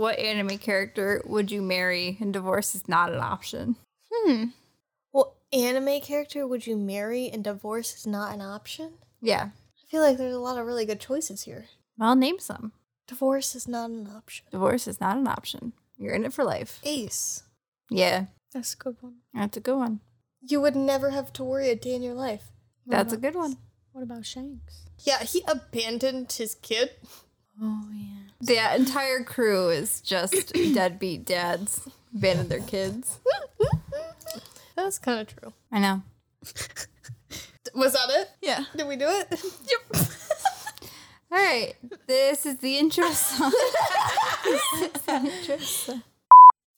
what anime character would you marry and divorce is not an option? Hmm. What anime character would you marry and divorce is not an option? Yeah. I feel like there's a lot of really good choices here. Well, name some. Divorce is not an option. Divorce is not an option. You're in it for life. Ace. Yeah, That's a good one. that's a good one. You would never have to worry a day in your life. What That's a good one. What about Shanks? Yeah, he abandoned his kid. Oh yeah. The entire crew is just deadbeat dads abandoned their kids. That's kind of true. I know. Was that it? Yeah. Did we do it? Yep. All right, this is the intro song. This is the intro song.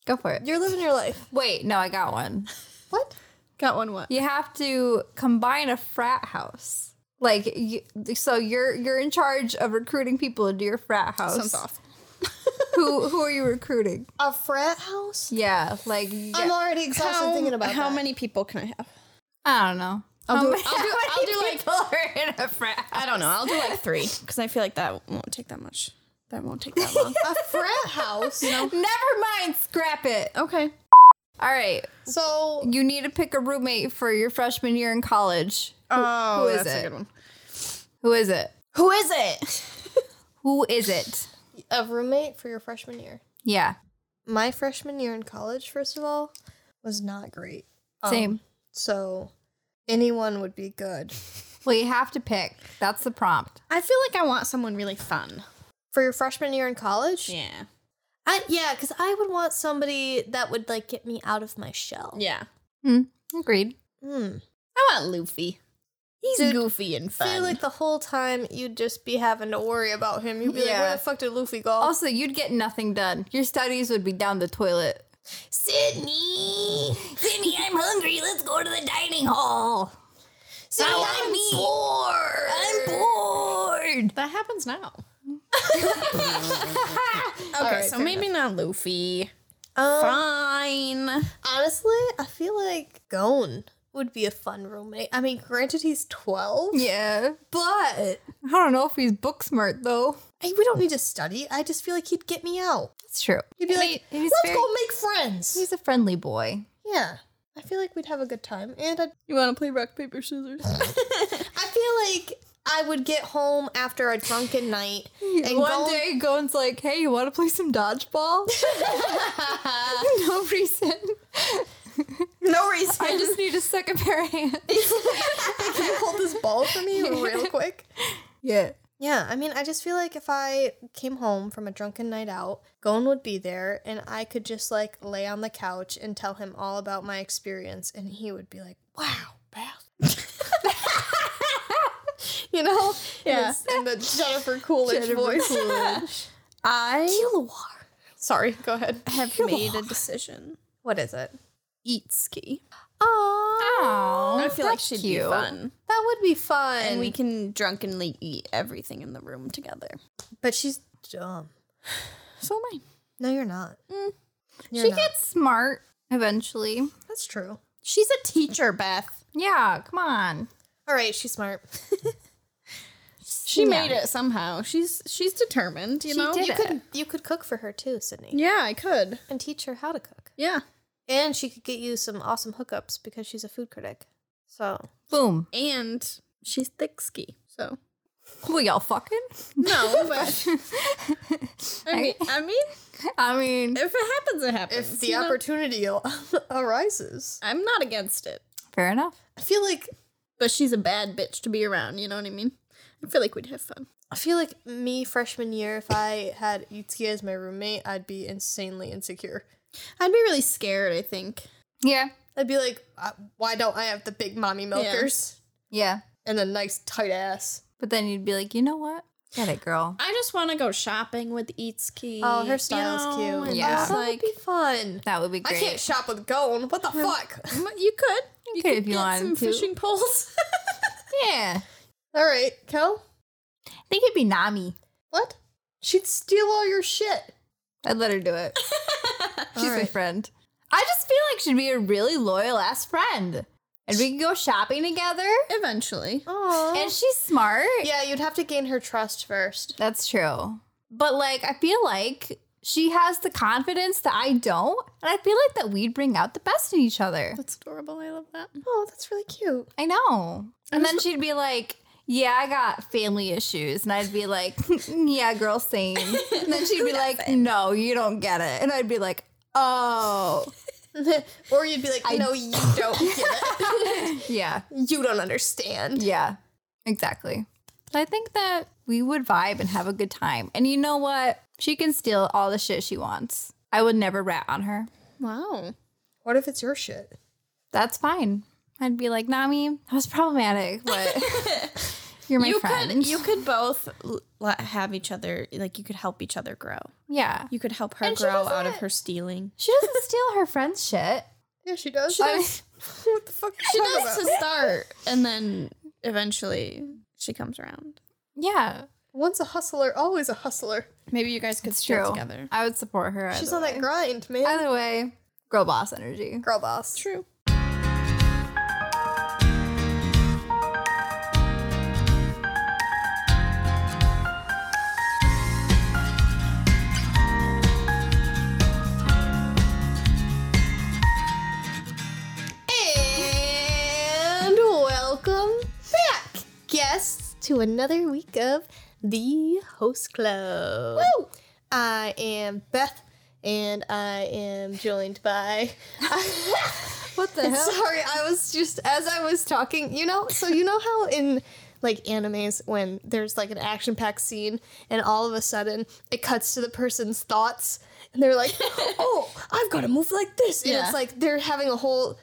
Go for it. You're living your life. Wait, no, I got one. What? Got one. What? You have to combine a frat house. Like, you, so you're you're in charge of recruiting people into your frat house. Sounds off. Who who are you recruiting? A frat house? Yeah, like you I'm already exhausted How, thinking about that. how that. many people can I have? I don't know. I'll How do- many- I'll do- I'll many do, like- people are in a frat house? I don't know. I'll do like three because I feel like that won't take that much. That won't take that long. A frat house? You know? Never mind, scrap it. okay. All right, So you need to pick a roommate for your freshman year in college. Oh, who is that's it? a good one. Who is it? Who is it? Who is it? a roommate for your freshman year. Yeah, My freshman year in college, first of all, was not great. Um, same. So anyone would be good. Well, you have to pick. That's the prompt. I feel like I want someone really fun. For your freshman year in college? Yeah. I, yeah, because I would want somebody that would like get me out of my shell. Yeah. Hmm. Agreed. Hmm. I want Luffy. He's Dude, goofy and fun. I feel like the whole time you'd just be having to worry about him. You'd be like, Yeah. where the fuck did Luffy go? Also, you'd get nothing done. Your studies would be down the toilet. Sydney! Sydney, I'm hungry. Let's go to the dining hall. Sydney, I'm bored! I'm bored. that happens now. okay, right, so fair maybe not Luffy. Um, Fine. honestly, I feel like Gon would be a fun roommate. I mean, granted, he's 12, Yeah. but I don't know if he's book smart though. hey, we don't need to study. I just feel like he'd get me out. That's true. He'd be I like, mean, let's very- go make friends. He's a friendly boy. yeah. I feel like we'd have a good time. And I'd, You want to play rock, paper, scissors? I feel like I would get home after a drunken night and One day go day, Gon's like, "Hey, you want to play some dodgeball?" no reason. No reason. I just need a second pair of hands. Can you hold this ball for me real quick? Yeah. Yeah, I mean, I just feel like if I came home from a drunken night out, Gon would be there, and I could just like lay on the couch and tell him all about my experience, and he would be like, "Wow, Beth." you know? Yeah. In the Jennifer Coolidge Jennifer voice. I Killua. Sorry, go ahead. I have made a decision. What is it? Itsuki. Oh, I feel like she'd be fun. That would be fun. And we can drunkenly eat everything in the room together. but she's dumb. So am I. No, you're not. Mm. You're she not. gets smart eventually. That's true. She's a teacher, Beth. Yeah, come on. All right, she's smart. She Yeah. made it somehow. She's she's determined, you She know? You it. could you could cook for her too, Sydney, Yeah, I could. and teach her how to cook. Yeah. And she could get you some awesome hookups because she's a food critic. So Boom. And she's thick ski. So Well, y'all fucking? no, but I mean I mean I mean, if it happens, it happens. if the you know? opportunity arises, I'm not against it. fair enough. I feel like But she's a bad bitch to be around, you know what I mean? I feel like we'd have fun. I feel like me freshman year, if I had Itsuki as my roommate, I'd be insanely insecure. I'd be really scared, I think. Yeah. I'd be like, uh, why don't I have the big mommy milkers Yeah. and the nice tight ass? But then you'd be like, you know what? Get it, girl. I just want to go shopping with Itsuki. Oh, her you style's know, cute. Yeah. just that like would be fun. That would be great. I great. can't shop with Gon. What the fuck? you could. You could if you get wanted some to. fishing poles. yeah. All right, Kel. I think it'd be Nami. What? She'd steal all your shit. I'd let her do it. She's my friend. I just feel like she'd be a really loyal ass friend. And we could go shopping together. Eventually. Oh. And she's smart. yeah, you'd have to gain her trust first. That's true. But like I feel like she has the confidence that I don't, and I feel like that we'd bring out the best in each other. That's adorable. I love that. Oh, that's really cute. I know. And then she'd be like, "Yeah, I got family issues," and I'd be like, "Yeah, girl, same." And then she'd be like, "No, you don't get it," and I'd be like, "Oh, or you'd be like, no, you don't get it. yeah, you don't understand. yeah, exactly." But I think that we would vibe and have a good time. And you know what? She can steal all the shit she wants. I would never rat on her. Wow. What if it's your shit? That's fine. I'd be like, Nami, that was problematic, but you're my you friend. could you could both let- have each other like you could help each other grow. yeah. You could help her And she grow out of doesn't- her stealing. She doesn't steal her friend's shit. Yeah, she does. I- what the fuck? She does talking to start, and then eventually she comes around. Yeah. Once a hustler, always a hustler. Maybe you guys could It's stick true. together. I would support her. She's either on that grind, man. Either way, girl boss energy. Girl boss. True. To another week of the Host Club. Woo! I am Beth, and I am joined by. What the hell? Sorry, I was just as I was talking. You know, so you know how in like animes when there's like an action-packed scene, and all of a sudden it cuts to the person's thoughts, and they're like, "Oh, I've got to move like this," and Yeah. it's like they're having a whole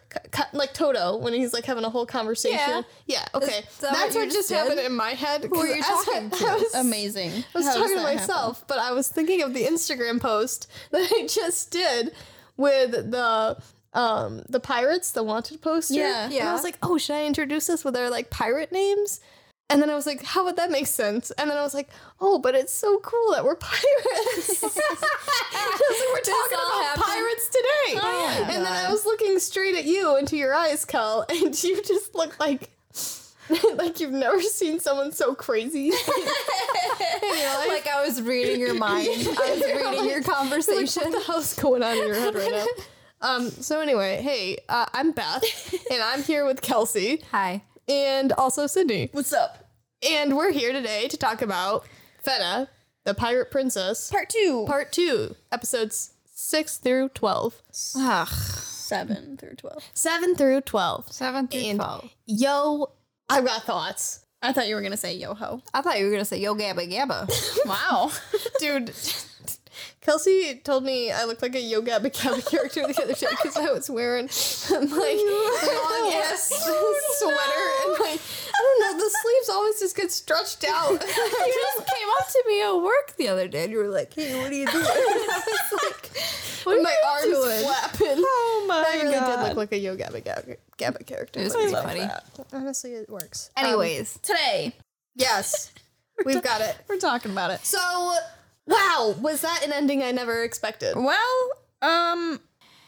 like Toto when he's like having a whole conversation. Yeah. Yeah, okay, that that's what what just did? happened in my head. Who are you as I- talking to? I was- Amazing. I was talking to myself, but I was thinking of the Instagram post that I just did with the um the pirates, the wanted poster. Yeah. And I was like, oh, should I introduce this with our like pirate names? And then I was like, how would that make sense? And then I was like, oh, but it's so cool that we're pirates. Because we're talking about happened. pirates today. Oh my and then I was looking straight at you into your eyes, Kel, and you just looked like like you've never seen someone so crazy. in like I was reading your mind. I was reading your Like, conversation. what the hell's going on in your head right now? Um, so anyway, hey, uh, I'm Beth, and I'm here with Kelsey, Hi. And also Sydney. What's up? And we're here today to talk about Fena, the Pirate Princess, Part two. Part 2, episodes 6 through 12. Ugh. seven through twelve. 7 through 12. Seven through And- twelve. Yo, I've got thoughts. I thought you were gonna say yo ho. I thought you were gonna say yo gabba gabba. Wow. Dude, Kelsey told me I looked like a Yo Gabba Gabba character the other day because I was wearing like a long ass sweater and like I don't know the sleeves always just get stretched out. you just came up to me at work the other day and you were like, "Hey, what are you doing?" And I was like, "What are my arms doing?" flapping. Oh my God. I really did look like a Yo Gabba Gabba, Gabba character. It was pretty funny. fine. Honestly, it works. Um, Anyways, Today yes, we've got it. we're talking about it. So, wow, was that an ending I never expected? Well, um,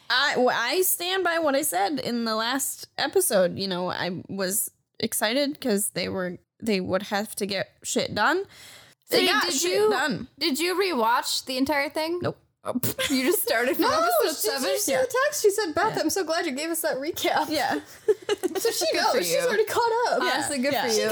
I I stand by what I said in the last episode. You know, I was excited because they were they would have to get shit done. They Did- got did shit you- done. did you rewatch the entire thing? Nope. Oh, you just started from Oh, episode did seven. you see the text? She said, "Beth, I'm so glad you gave us that recap." Yeah. So she Good knows. She's already caught up. Honestly, good yeah. for She you.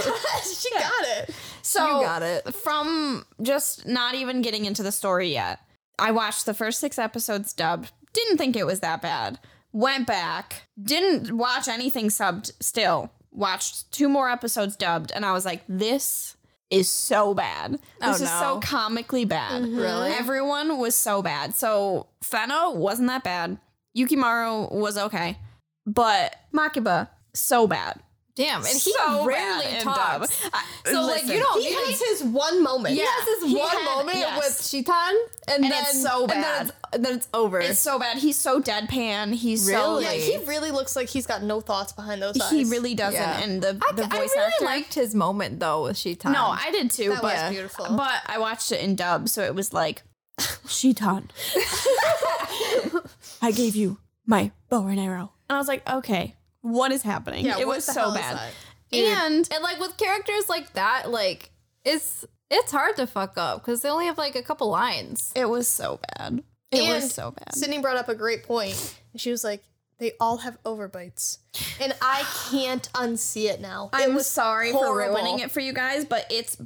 she got it. So You got it. From just not even getting into the story yet, I watched the first six episodes dubbed. Didn't think it was that bad. Went back. Didn't watch anything subbed. Still watched two more episodes dubbed, and I was like, this is so bad. Oh, This is so comically bad. Mm-hmm. Really? Everyone was so bad. So Fena wasn't that bad. Yukimaru was okay, but Makiba so bad. Damn, and he so rarely talks. I- uh, So like you don't. He has his one moment. He has his He one had- moment yes. with Shitan, and, And then it's so and then bad. it's, then it's over. It's so bad. He's so deadpan. He's Really? Yeah, he really looks like he's got no thoughts behind those eyes. he really doesn't. Yeah. And the I, the I voice really actor. liked his moment though with Shitan. no, I did too. That but was beautiful. but I watched it in dub, so it was like Shitan. I gave you my bow and arrow, and I was like, okay, what is happening? Yeah, it what was the so hell is bad. that? And and like with characters like that, like it's It's hard to fuck up because they only have like a couple lines. It was so bad. It And was so bad. Sydney brought up a great point. She was like, they all have overbites. And I can't unsee it now. It I'm was sorry horrible. for ruining it for you guys, but it's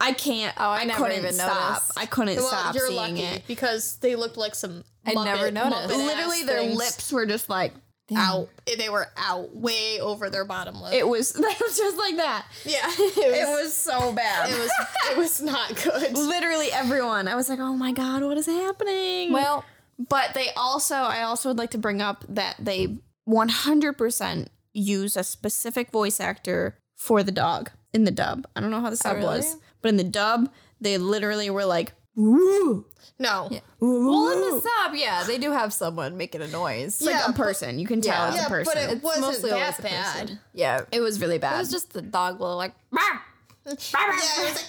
I can't. Oh, I never couldn't even stop. noticed. I couldn't Well, stop you're seeing lucky it. because they looked like some. I Muppet- never noticed. Muppet-ass Literally, their things lips were just like out. They were out, way over their bottom lip. it was. It was just like that. yeah, It was so bad. It was. It was not good. literally everyone. I was like, oh my god, what is happening? Well, But they also, I also would like to bring up that they 100% use a specific voice actor for the dog in the dub. I don't know how the sub oh, really? was, but in the dub, they literally were like, "Woo." No. well, in the sub, yeah, they do have someone making a noise. It's like a person. You can tell Yeah. it's Yeah, a person. but it It, wasn't mostly that bad. Yeah, it was really bad. It was just the dog little like. Yeah, it was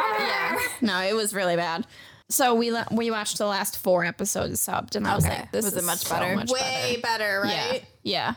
like, no, it was really bad. So we le- we watched the last four episodes subbed, and I was Okay. like, "This Was it is much so better? much way better, better." Yeah, right? yeah.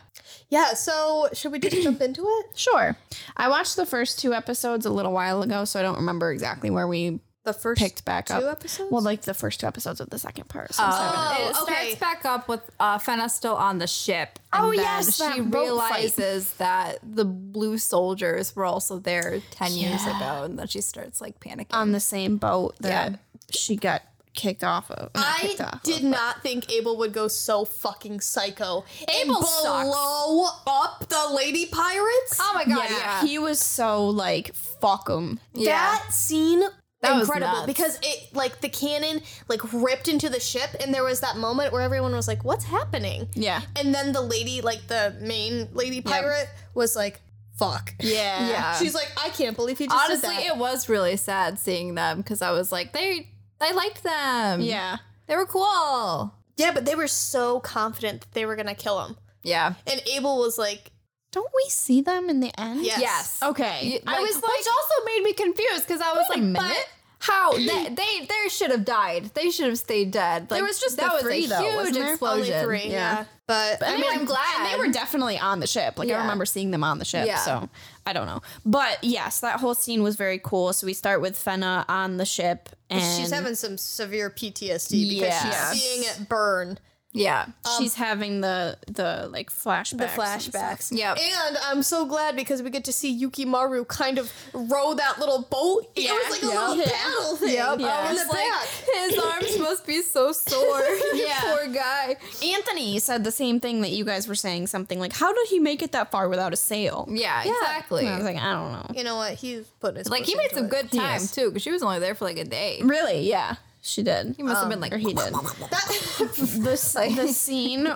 Yeah. So should we just jump into it? Sure. I watched the first two episodes a little while ago, so I don't remember exactly where we The first picked back two up. episodes. Well, like the first two episodes of the second part. So seven. Oh, it okay. starts back up with uh, Fena still on the ship. And Oh, then yes, she that boat fight. realizes that the blue soldiers were also there ten years ago, and then she starts like panicking. on the same boat that Yeah. she got kicked off of. I off did of, not think Abel would go so fucking psycho Abel and sucks. blow up the lady pirates. oh my god, yeah, yeah, he was so like fuck him. yeah. That scene That incredible because it like the cannon like ripped into the ship and there was that moment where everyone was like what's happening Yeah. and then the lady like the main lady pirate was like fuck Yeah. Yeah. she's like I can't believe he just Honestly, did that. it was really sad seeing them because I was like, they, I liked them. Yeah. they were cool. yeah but they were so confident that they were gonna kill him Yeah. and Abel was like Don't we see them in the end? yes, Yes. Okay. I I was was which also made me confused because I was like, but how they, they they should have died. They should have stayed dead. Like, was just that the was three, a though, huge wasn't there? explosion. only three yeah, but I mean, I'm glad. And they were definitely on the ship. Like I remember seeing them on the ship. Yeah. So I don't know. But yes, that whole scene was very cool. So we start with Fena on the ship and she's having some severe PTSD because Yes. she's seeing it burn Yeah. Um, she's having the the like flashbacks. the flashbacks. Yep. And I'm so glad because we get to see Yukimaru kind of row that little boat. Yeah. It was like a Yep. little Yeah. paddle thing. Um, yep. Yeah. In was the like, back. his arms must be so sore. Yeah. Poor guy. Anthony said the same thing that you guys were saying. Something like, "How did he make it that far without a sail?" Yeah, exactly. And I was like, I don't know. You know what? He's putting his like he made some it. good time too, because she was only there for like a day. Really? Yeah, she did. He must have been um, like, or he did. This the scene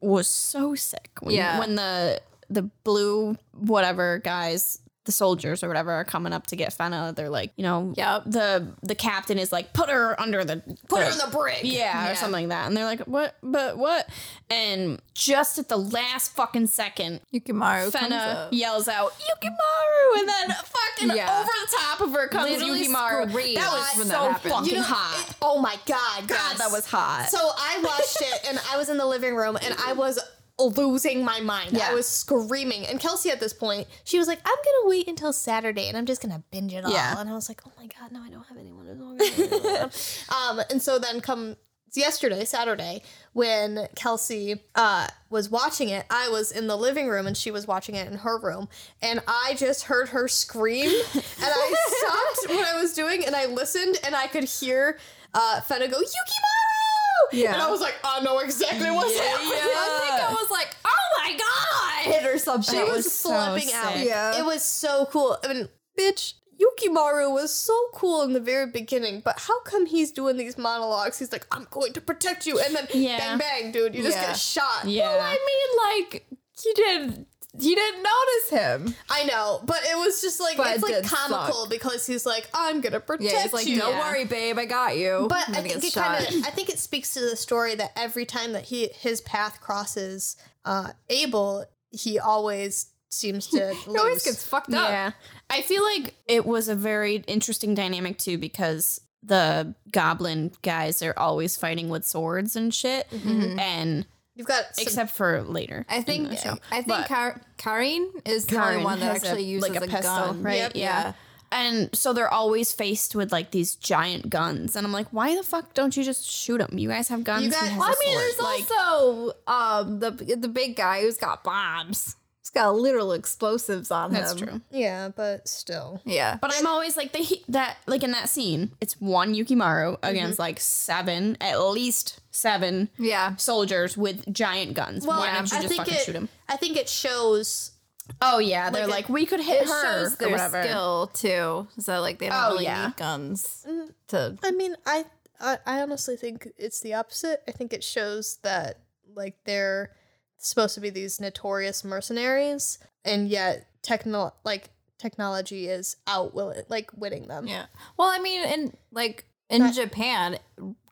was so sick. When, Yeah. When the the blue whatever guys, the soldiers or whatever, are coming up to get Fena, they're like, you know, Yep. The the captain is like, put her under the put her in the brig. Yeah, Yeah. or something like that. And they're like, what? But what? And just at the last fucking second, Yukimaru comes Fena yells out Yukimaru, and then fucking Yeah. over the top of her comes Literally Yukimaru. screams That was when so that happened. fucking You know, hot. it- oh my god, God, yes. that was hot. So I watched it and I was in the living room and I was losing my mind. Yeah. I was screaming. And Kelsey at this point, she was like, I'm gonna wait until Saturday and I'm just gonna binge it all. Yeah. And I was like, oh my god, no, I don't have anyone to Um and so then come yesterday, Saturday, when Kelsey uh was watching it, I was in the living room and she was watching it in her room. And I just heard her scream and I stopped what I was doing and I listened and I could hear uh Fena go, Yukimaru! Yeah. And I was like, I know exactly what's Yeah. happening. I think I was like, oh my god, hit or something. She That was, was so out. Yeah. It was so cool. I mean, bitch, Yukimaru was so cool in the very beginning, but how come he's doing these monologues? He's like, I'm going to protect you. And then Yeah. bang, bang, dude, you just Yeah. get shot. yeah. Well, I mean, like he did. He didn't notice him. I know, but it was just like, But it's it like comical suck. because he's like, I'm going to protect Yeah, he's like, you. don't worry, babe, I got you. But I think it kind of, I think it speaks to the story that every time that he his path crosses uh, Abel, he always seems to He always gets fucked up. Yeah. I feel like it was a very interesting dynamic too because the goblin guys are always fighting with swords and shit. And You've got some, except for later. I think. I think But Kar- Karine is the only one that has a- actually uses like a a, pistol, gun, right? Yep, Yeah. And so they're always faced with like these giant guns. And I'm like, why the fuck don't you just shoot them? You guys have guns. You guys- Well, I mean, there's like, also um the the big guy who's got bombs. He's got literal explosives on them. that's him. true. Yeah, but still. Yeah. But I'm always like the he- that like in that scene, it's one Yukimaru against Mm-hmm. like seven, at least seven yeah. soldiers with giant guns. Well, Why don't you I just think fucking it. shoot him? I think it shows. Oh yeah, they're like like, we could hit It her shows or their whatever. skill too. So like they don't Oh, really yeah. need guns to I mean, I, I I honestly think it's the opposite. I think it shows that like they're supposed to be these notorious mercenaries, and yet techno like technology is out will like winning them. Yeah. Well, I mean, in like in But- Japan,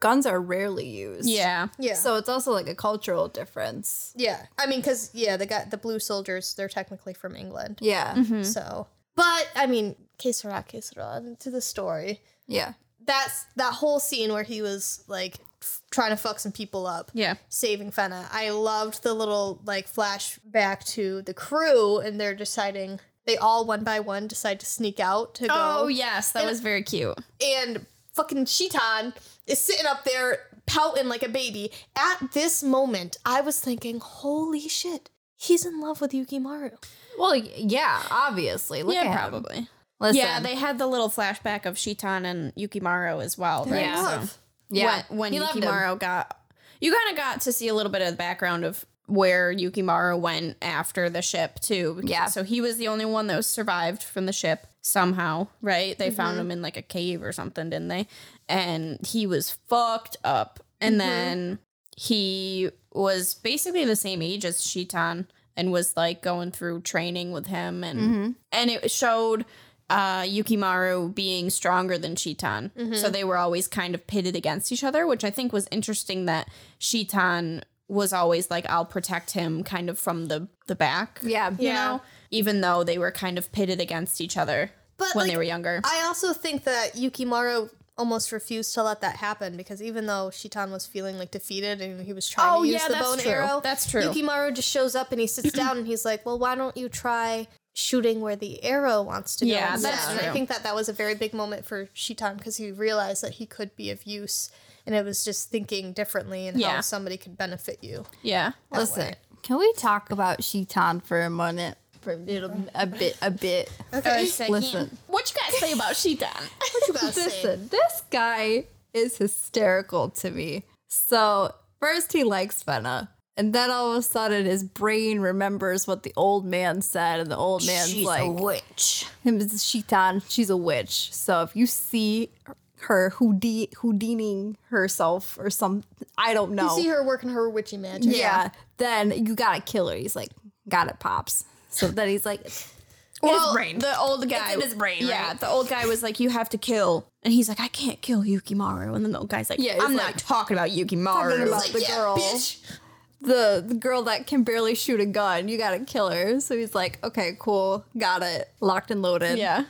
guns are rarely used. Yeah. Yeah. So it's also like a cultural difference. yeah. I mean, because yeah, the guy, the blue soldiers, they're technically from England. Yeah. Mm-hmm. So, but I mean, que sera, que sera, to the story. Yeah. That's that whole scene where he was like f- trying to fuck some people up. Yeah. saving Fena. I loved the little like flashback to the crew and they're deciding they all one by one decide to sneak out to go. Oh yes, that And- was very cute. And fucking Shitan is sitting up there pouting like a baby. At this moment, I was thinking, holy shit, he's in love with Yukimaru. Well, yeah, obviously. Look yeah, at him. probably. Listen. Yeah, they had the little flashback of Shitan and Yukimaru as well. They're Right? in Yeah. Yeah. When, when him. Got, you kind of got to see a little bit of the background of where Yukimaru went after the ship too. Yeah. So he was the only one that was survived from the ship somehow, right? They Mm-hmm. found him in like a cave or something, didn't they? And he was fucked up. And Mm-hmm. then he was basically the same age as Shitan and was like going through training with him and Mm-hmm. and it showed uh, Yukimaru being stronger than Shitan. Mm-hmm. So they were always kind of pitted against each other, which I think was interesting that Shitan was always like, I'll protect him kind of from the, the back. Yeah. You Yeah. know? Even though they were kind of pitted against each other But when like, they were younger. I also think that Yukimaru almost refused to let that happen because even though Shitan was feeling like defeated and he was trying Oh, to use yeah, the that's bow and true. arrow, That's true. Yukimaru just shows up and he sits down and he's like, "Well, why don't you try shooting where the arrow wants to go?" Yeah, instead?" that's And I think that that was a very big moment for Shitan because he realized that he could be of use, and it was just thinking differently and Yeah. how somebody could benefit you. yeah. Listen, way. can we talk about Shitan for a minute? For a, little, a bit, a bit. Okay, uh, Listen. What you guys say about Shitan? what you gotta say? Listen, this guy is hysterical to me. So first he likes Fena, and then all of a sudden his brain remembers what the old man said, and the old man's like, a witch. "Him is Shitan. She's a witch. So if you see her Houdi- Houdining herself or some, I don't know. You see her working her witchy magic. yeah, then you gotta kill her." He's like, "Got it, pops." So then he's like, Well, brain. the old guy in his brain, Yeah, right? the old guy was like, "You have to kill," and he's like, "I can't kill Yukimaru." And then the old guy's like, Yeah, "I'm like- not talking about Yukimaru." talking about Like, the yeah, girl. bitch. The the girl that can barely shoot a gun. You gotta kill her. So he's like, okay, cool, got it, locked and loaded. yeah.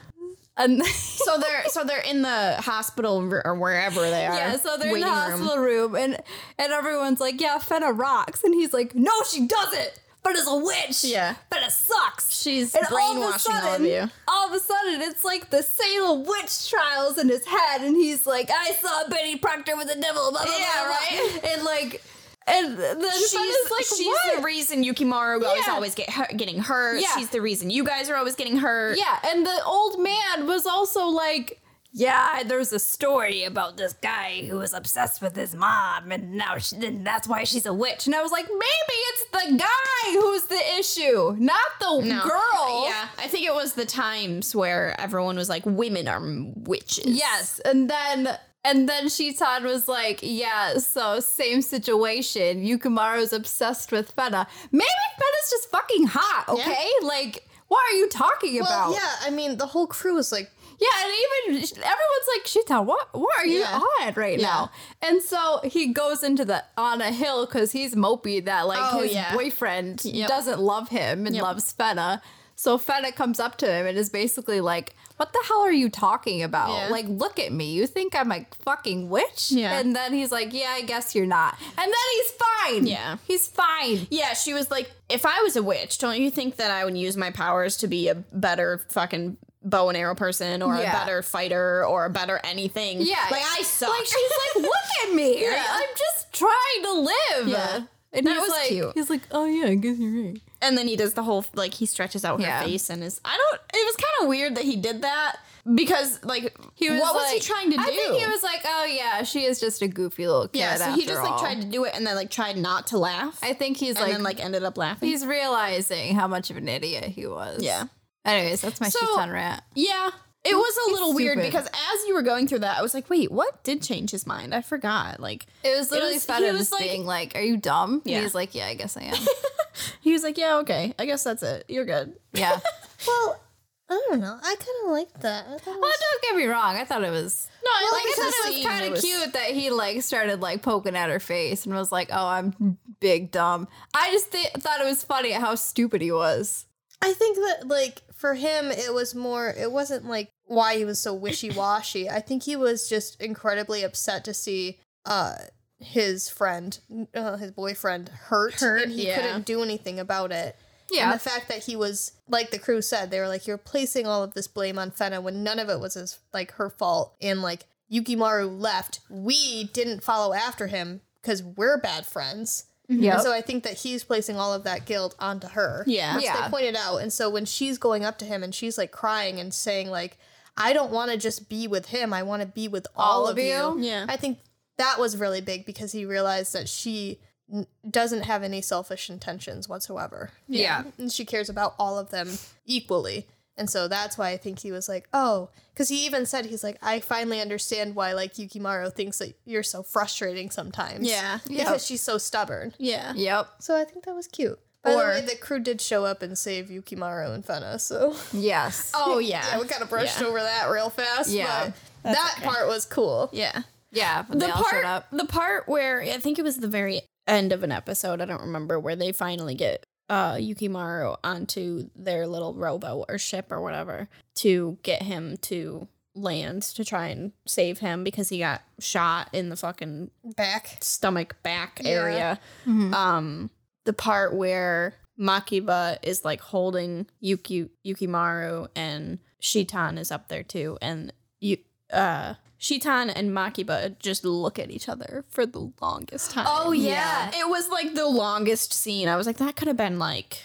and So they're so they're in the hospital or wherever they are. yeah, so they're in the waiting room. hospital room. and and everyone's like, yeah, Fena rocks, and he's like, no, she doesn't. But it's a witch. Yeah. but it sucks. She's And all of a all of sudden- you. All of a sudden, it's like the Salem witch trials in his head, and he's like, "I saw Betty Proctor with the devil." Blah, blah, Yeah, blah, blah. right? And like, and then She's, like, she's "What?" the reason Yukimaru is Yeah. always get hurt, getting hurt. Yeah. She's the reason you guys are always getting hurt. Yeah, and the old man was also like, "Yeah, there's a story about this guy who was obsessed with his mom, and now she, and that's why she's a witch." And I was like, "Maybe it's the guy who's the issue, not the No. girl." Yeah, I think it was the times where everyone was like, "Women are witches." Yes, and then and then Shitan was like, "Yeah, so same situation. Yukimaru's obsessed with Fena. Maybe Fena's just fucking hot, okay? Like." What are you talking about? Yeah, I mean, the whole crew is like, Yeah, and even everyone's like, Shita, what what are you Yeah. on right Yeah. now? And so he goes into the on a hill because he's mopey that like Oh, his yeah. boyfriend Yep. doesn't love him and Yep. loves Fena. So Fena comes up to him and is basically like, What the hell are you talking about? Yeah. Like, look at me. You think I'm a fucking witch? Yeah. And then he's like, Yeah, I guess you're not. And then he's fine. Yeah. He's fine. Yeah, she was like, if I was a witch, don't you think that I would use my powers to be a better fucking bow and arrow person or Yeah. a better fighter or a better anything. Yeah. like I suck. Like she's like, look at me. Yeah. I'm just trying to live. Yeah. And That was like, cute. he's like, oh yeah, I guess you're right. And then he does the whole like he stretches out her Yeah. face and is I don't. It was kind of weird that he did that because like He was what was he trying to do? I think he was like, oh yeah, she is just a goofy little kid. yeah, so he just all. like tried to do it and then like tried not to laugh. I think he's like and like, then like ended up laughing. he's realizing how much of an idiot he was. Yeah. Anyways, that's my So- Shitan rant. Yeah. It was a He's little weird because as you were going through that, I was like, wait, what did change his mind? I forgot. Like, It was literally was- fun he was just like- being like, "Are you dumb?" Yeah. And he's like, "Yeah, I guess I am." he was like, yeah, okay, I guess that's it. You're good. yeah. Well, I don't know. I kind of liked that. I thought Well, don't get me wrong. I thought it was No, I like I thought it was kind of cute that he like started like poking at her face and was like, "Oh, I'm big dumb." I just th- thought it was funny how stupid he was. I think that like for him, it was more. It wasn't like why he was so wishy washy. I think he was just incredibly upset to see uh his friend, uh, his boyfriend, hurt, Hurt, and he yeah. couldn't do anything about it. Yeah. And the fact that he was like the crew said, they were like, "You're placing all of this blame on Fena when none of it was his like her fault." And like Yukimaru left, we didn't follow after him because we're bad friends. Yeah. So I think that he's placing all of that guilt onto her. Yeah. Which Yeah. they pointed out. And so when she's going up to him and she's like crying and saying like, I don't want to just be with him. I want to be with all, All of of you. you? Yeah. I think that was really big because he realized that she n- doesn't have any selfish intentions whatsoever. Yeah. And she cares about all of them equally. And so that's why I think he was like, oh, because he even said, he's like, I finally understand why like Yukimaru thinks that you're so frustrating sometimes. Yeah. Because she's so stubborn. Yeah. Yep. So I think that was cute. By Or- the way, the crew did show up and save Yukimaru and Fena, so Yes. Oh yeah. yeah, we kind of brushed Yeah. over that real fast. Yeah. but that part was cool. Yeah. Yeah. But the all part showed up. the part where I think it was the very end of an episode, I don't remember where they finally get uh Yukimaru onto their little rowboat or ship or whatever to get him to land to try and save him because he got shot in the fucking Back. stomach back Yeah. area. Um the part where Makiba is like holding Yuki Yukimaru and Shitan is up there too and you uh Shitan and Makiba just look at each other for the longest time. Oh, yeah. It was like the longest scene. I was like that could have been like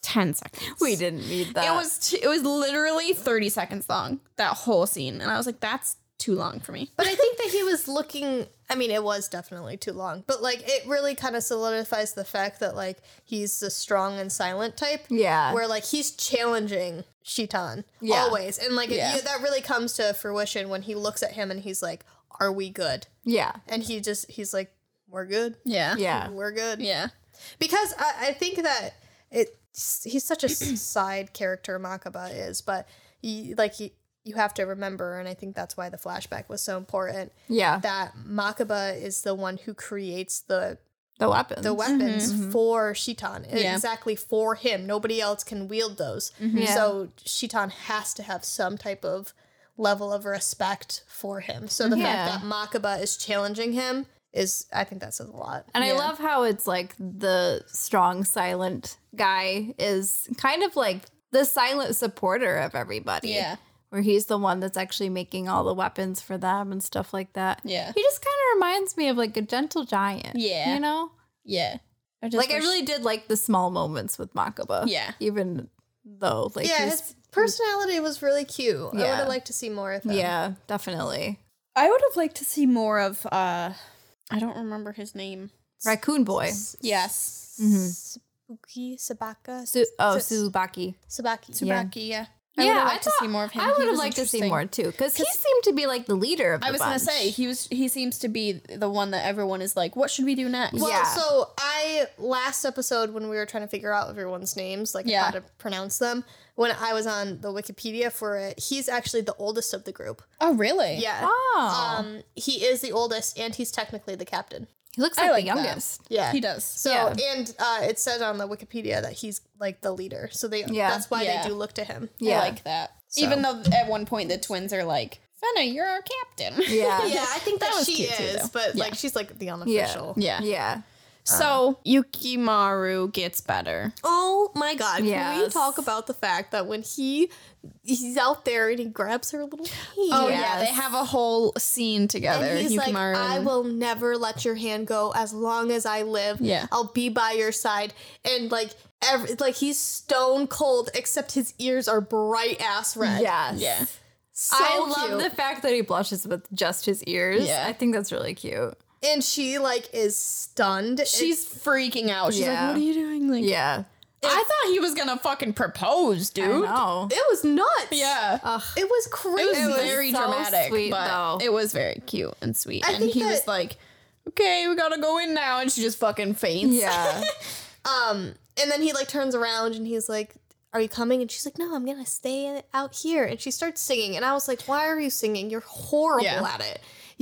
10 seconds. We didn't need that. It was t- it was literally 30 seconds long that whole scene and I was like that's too long for me. But I think that he was looking. I mean, it was definitely too long, but like it really kind of solidifies the fact that like he's the strong and silent type. Yeah. Where like he's challenging Shitan Yeah. always, and like it- Yeah. yeah, that really comes to fruition when he looks at him and he's like, "Are we good?" yeah. And he just he's like, "We're good. Yeah. Yeah. We're good." Yeah. because I, I think that it he's such a side character Makaba is, but he, like he, you have to remember, and I think that's why the flashback was so important. Yeah. That Makaba is the one who creates the The weapons. the weapons mm-hmm. Mm-hmm. for Shitan Yeah. exactly for him. Nobody else can wield those, mm-hmm. Yeah. so Shitan has to have some type of level of respect for him. So the Yeah. fact that Makaba is challenging him is, I think that says a lot. And I love how it's like the strong, silent guy is kind of like the silent supporter of everybody. Yeah. Where he's the one that's actually making all the weapons for them and stuff like that. Yeah. He just kind of reminds me of like a gentle giant. Yeah. You know? Yeah. I just Like I really did like the small moments with Makaba. Yeah. Even though like yeah, he's- his personality was really cute. I would have liked to see more of him. yeah, definitely. I would have liked to see more of uh I don't remember his name. Raccoon Boy. Yes. Spooky Sabaka. Su- oh, S- Subaki. Sabaki. Yeah. Yeah. Yeah, I would have I liked to see more of him. I would have liked to see more too, because he seemed to be like the leader of the I was gonna say he was. He seems to be the one that everyone is like, "What should we do next?" Well, Yeah. so I last episode when we were trying to figure out everyone's names, like Yeah. how to pronounce them, when I was on the Wikipedia for it, he's actually the oldest of the group. Oh, really? Yeah. Oh, Um, he is the oldest, and he's technically the captain. He looks like, like the that. youngest. Yeah, he does. So Yeah. and uh, it says on the Wikipedia that he's like the leader. So they Yeah. that's why Yeah. they do look to him. Yeah. I like that. Even though at one point the twins are like, "Fena, you're our captain." Yeah, Yeah, I think that, was she cute too, is, though. but Yeah. like she's like the unofficial. Yeah. yeah. So Yukimaru gets better. Oh my god! Can we talk about the fact that when he he's out there and he grabs her little hand? Oh yeah, they have a whole scene together. And he's like, I and- will never let your hand go as long as I live. Yeah. I'll be by your side. And like, every, like he's stone cold, except his ears are bright ass red. Yes. Yeah. So I love cute. the fact that he blushes with just his ears. Yeah. I think that's really cute. and she like is stunned. She's freaking out. She's Yeah. like, "What are you doing?" Like, Yeah. I thought he was gonna fucking propose, I dude. know. it was nuts. Yeah. Ugh. It was crazy. was was very so dramatic, sweet, but though. it was very cute and sweet. I and think he was like, "Okay, we gotta go in now," and she just fucking faints. Yeah. Um, and then he like turns around and he's like, "Are you coming?" And she's like, "No, I'm gonna stay out here." And she starts singing, and I was like, "Why are you singing? You're horrible Yeah. at it."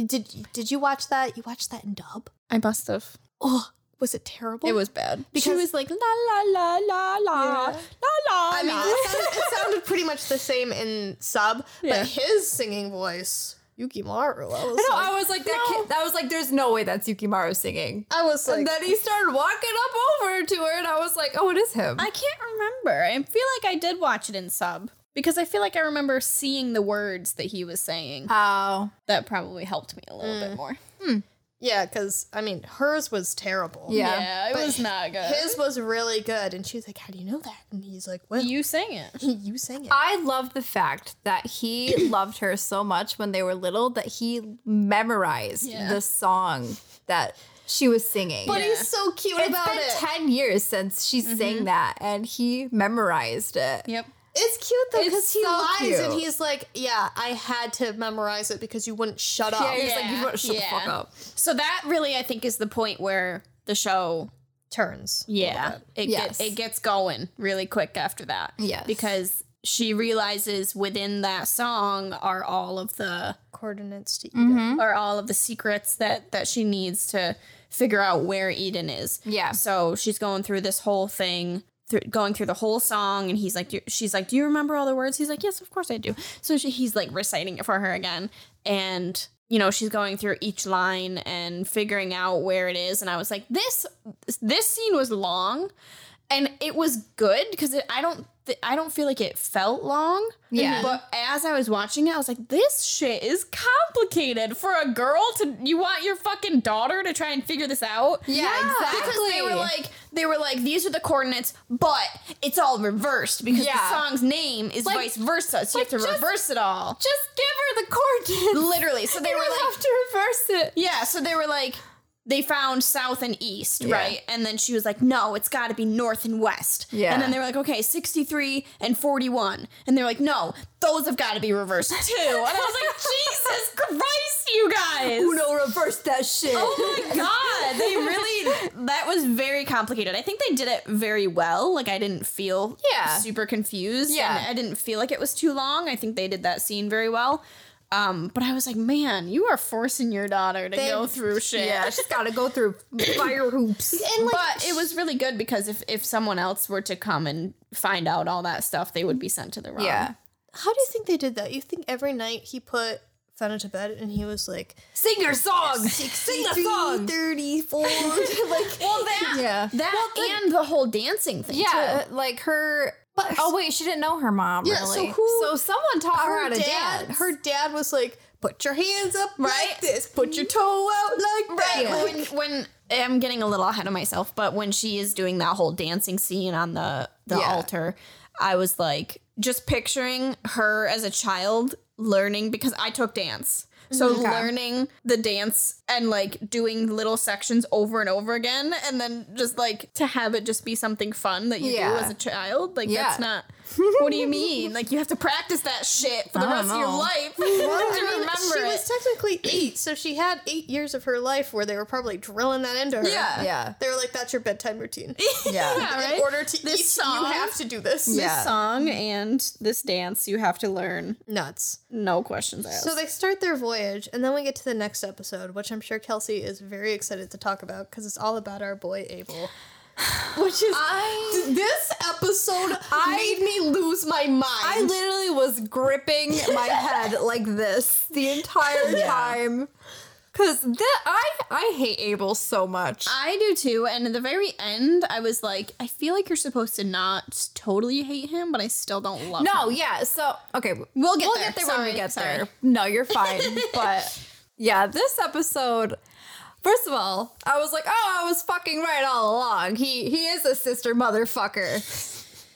Did Did you watch that? You watched that in dub? I must have. Oh, was it terrible? It was bad. she Because- was like, "La la la la la Yeah. la la." I mean, it sounded, it sounded pretty much the same in sub, Yeah. but his singing voice, Yukimaru, I was I know. like, I was like that. Kid, I was like, "There's no way that's Yukimaru singing." I was like, and then he started walking up over to her, and I was like, "Oh, it is him." I can't remember. I feel like I did watch it in sub because I feel like I remember seeing the words that he was saying. How? That probably helped me a little bit mm. more. Hmm. Yeah, because I mean, hers was terrible. Yeah. it But was not good. His was really good, and she's like, "How do you know that?" And he's like, "Well, you, you sang it. you sang it." I love the fact that he loved her so much when they were little that he memorized Yeah. the song that she was singing. But he's so cute it's about been it. 10 years since she sang mm-hmm. that, and he memorized it. Yep. It's cute though because he so lies and he's like, "Yeah, I had to memorize it because you wouldn't shut up." Yeah, he was like, Yeah, you better shut yeah. the fuck up. So that really, I think, is the point where the show, Turns. yeah, it Yes. get, it gets going really quick after that. Yes. because she realizes within that song are all of the coordinates to eat Mm-hmm. it. are all of the secrets that that she needs to figure out where Eden is. Yeah. So she's going through this whole thing, going through the whole song, and he's like, she's like, "Do you remember all the words?" He's like, "Yes, of course I do." So she, he's like reciting it for her again, and you know she's going through each line and figuring out where it is. And I was like, this this scene was long, and it was good because I don't. th- I don't feel like it felt long. Yeah. But as I was watching it, I was like, this shit is complicated for a girl to you want your fucking daughter to try and figure this out. Yeah, exactly. Because they were like they were like, these are the coordinates, but it's all reversed because Yeah. the song's name is Like- vice versa. So like, you have to just- reverse it all. Just give her the coordinates. Literally. So they were like have to reverse it. Yeah, so they were like they found south and east, Yeah. right? And then she was like, no, it's got to be north and west. Yeah. And then they were like, okay, 63 and 41. And they're like, no, those have got to be reversed too. And I was like, Jesus Christ, you guys. Uno reverse that shit. Oh my god, they really that was very complicated. I think they did it very well. Like I didn't feel Yeah. super confused. Yeah. And I didn't feel like it was too long. I think they did that scene very well. Um, but I was like, man, you are forcing your daughter to They- go through shit. Yeah, she's got to go through fire hoops. And like, but it was really good because if, if someone else were to come and find out all that stuff, they would be sent to the wrong. Yeah. how do you think they did that? You think every night he put Fena to bed and he was like, Sing your song. Sing the song. 34. like, Well, that Yeah. that and the whole dancing thing. Yeah, too. like her. Oh wait, she didn't know her mom. Yeah, so really. who- So someone taught her, how to dad, dance. her dad was like, put your hands up Right? like this, put your toe out like that. Right. Like, When when I'm getting a little ahead of myself, but when she is doing that whole dancing scene on the the Yeah. altar, I was like just picturing her as a child learning because I took dance. So mm-hmm. Okay. learning the dance and like doing little sections over and over again and then just like to have it just be something fun that you do as a child, like Yeah. that's not what do you mean? Like you have to practice that shit for the I don't rest of your know. life to I mean, remember she it. was technically eight, so she had eight years of her life where they were probably drilling that into her. Yeah. Yeah. They were like, that's your bedtime routine. Yeah. Yeah, right? In order to This eat, song- you have to do this. Yeah. this song and this dance you have to learn Nuts. no questions asked. So they start their voyage, and then we get to the next episode, which I'm sure Kelsey is very excited to talk about because it's all about our boy Abel. Which is I this episode I- made me lose my mind. I literally was gripping my head like this the entire time. Cause that I I hate Abel so much. I do too. And at the very end, I was like, I feel like you're supposed to not totally hate him, but I still don't love him. No, yeah. So okay, We'll get we'll there. get there when Sorry, we get sorry. there. No, you're fine. but yeah, this episode. First of all, I was like, oh, I was fucking right all along. He he is a sister motherfucker.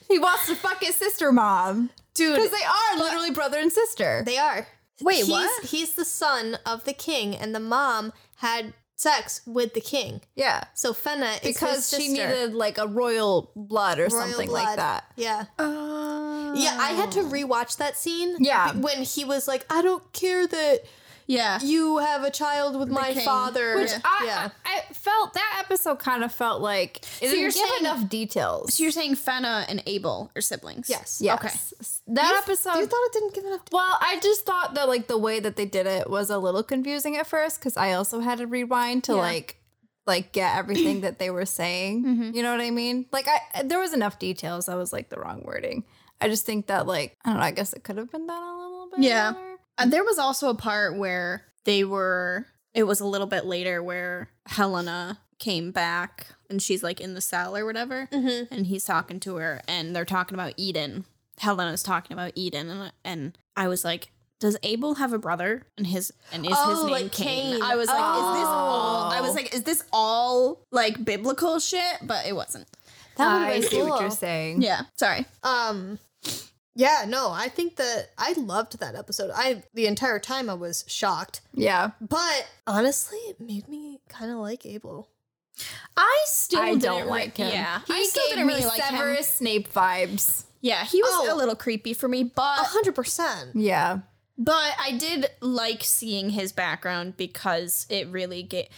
He wants to fuck his sister mom. Dude, Because they are literally brother and sister. They are. Wait, he's, what? He's the son of the king, and the mom had sex with the king. yeah. So Fena is Because she needed like a royal blood or Royal something like that. Yeah. Uh, Yeah, I had to rewatch that scene. Yeah. When he was like, I don't care that yeah. you have a child with my king. father. Which I, yeah. I I felt that episode kind of felt like it didn't you're give saying- enough details. So you're saying Fena and Abel are siblings? Yes. Yes. Okay. That You- episode. You thought it didn't give enough. well, I just thought that like the way that they did it was a little confusing at first because I also had to rewind to Yeah. like like get everything that they were saying. Mm-hmm. You know what I mean? Like I there was enough details. I was like the wrong wording. I just think that like I don't know. I guess it could have been done a little bit. Yeah. better. Uh, there was also a part where they were, it was a little bit later where Helena came back and she's like in the cell or whatever. Mm-hmm. And he's talking to her and they're talking about Eden. Helena's talking about Eden. And, and I was like, does Abel have a brother? And his and is Oh, his name like Cain? Cain. I was like, is this all? I was Oh. like, is this all like biblical shit? But it wasn't. That would I have been see cool. what you're saying. Yeah, sorry. Um, yeah, no, I think that I loved that episode. I the entire time I was shocked, Yeah. but honestly, it made me kind of like Abel. I still I didn't don't re- like him. Yeah, He I still gave didn't me really like him. Severus Snape vibes. Yeah, he was Oh. a little creepy for me, but A hundred percent. Yeah. but I did like seeing his background because it really gave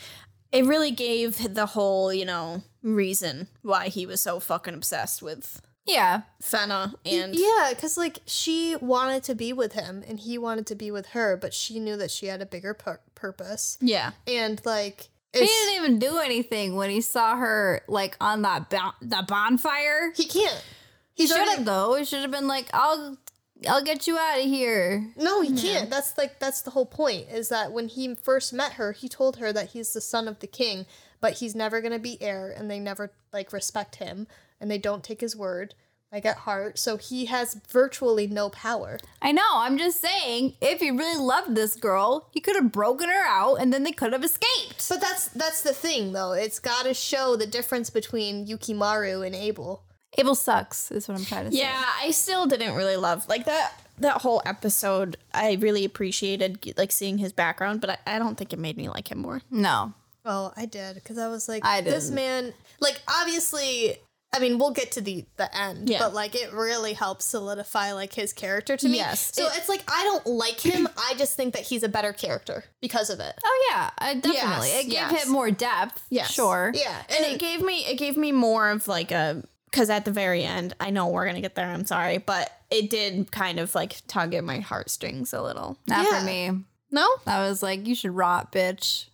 it really gave the whole, you know, reason why he was so fucking obsessed with Yeah. Fena and Yeah, because like she wanted to be with him and he wanted to be with her, but she knew that she had a bigger pur- purpose. yeah. And like, He didn't even do anything when he saw her like on that bon- that bonfire. he can't. He should have though. He should have been like, "I'll, I'll get you out of here." No, he can't. That's like that's the whole point. Is that when he first met her, he told her that he's the son of the king, but he's never gonna be heir, and they never like respect him, and they don't take his word, like at heart. So he has virtually no power. I know. I'm just saying, if he really loved this girl, he could have broken her out, and then they could have escaped. But that's that's the thing, though. It's got to show the difference between Yukimaru and Abel. Abel sucks, is what I'm trying to say. Yeah, I still didn't really love like that that whole episode. I really appreciated like seeing his background, but I, I don't think it made me like him more. No. Oh, I did because I was like, I this didn't. man. Like, obviously, I mean, we'll get to the the end, Yeah. but like, it really helps solidify like his character to me. Yes, So it- it's like I don't like him. I just think that he's a better character because of it. Oh yeah, I definitely. Yes, it gave yes. him more depth. Yeah. Sure. Yeah, and it gave me it gave me more of like a because at the very end i know we're gonna get there i'm sorry but it did kind of like tug at my heartstrings a little Not Yeah. for me. no I was like, you should rot, bitch.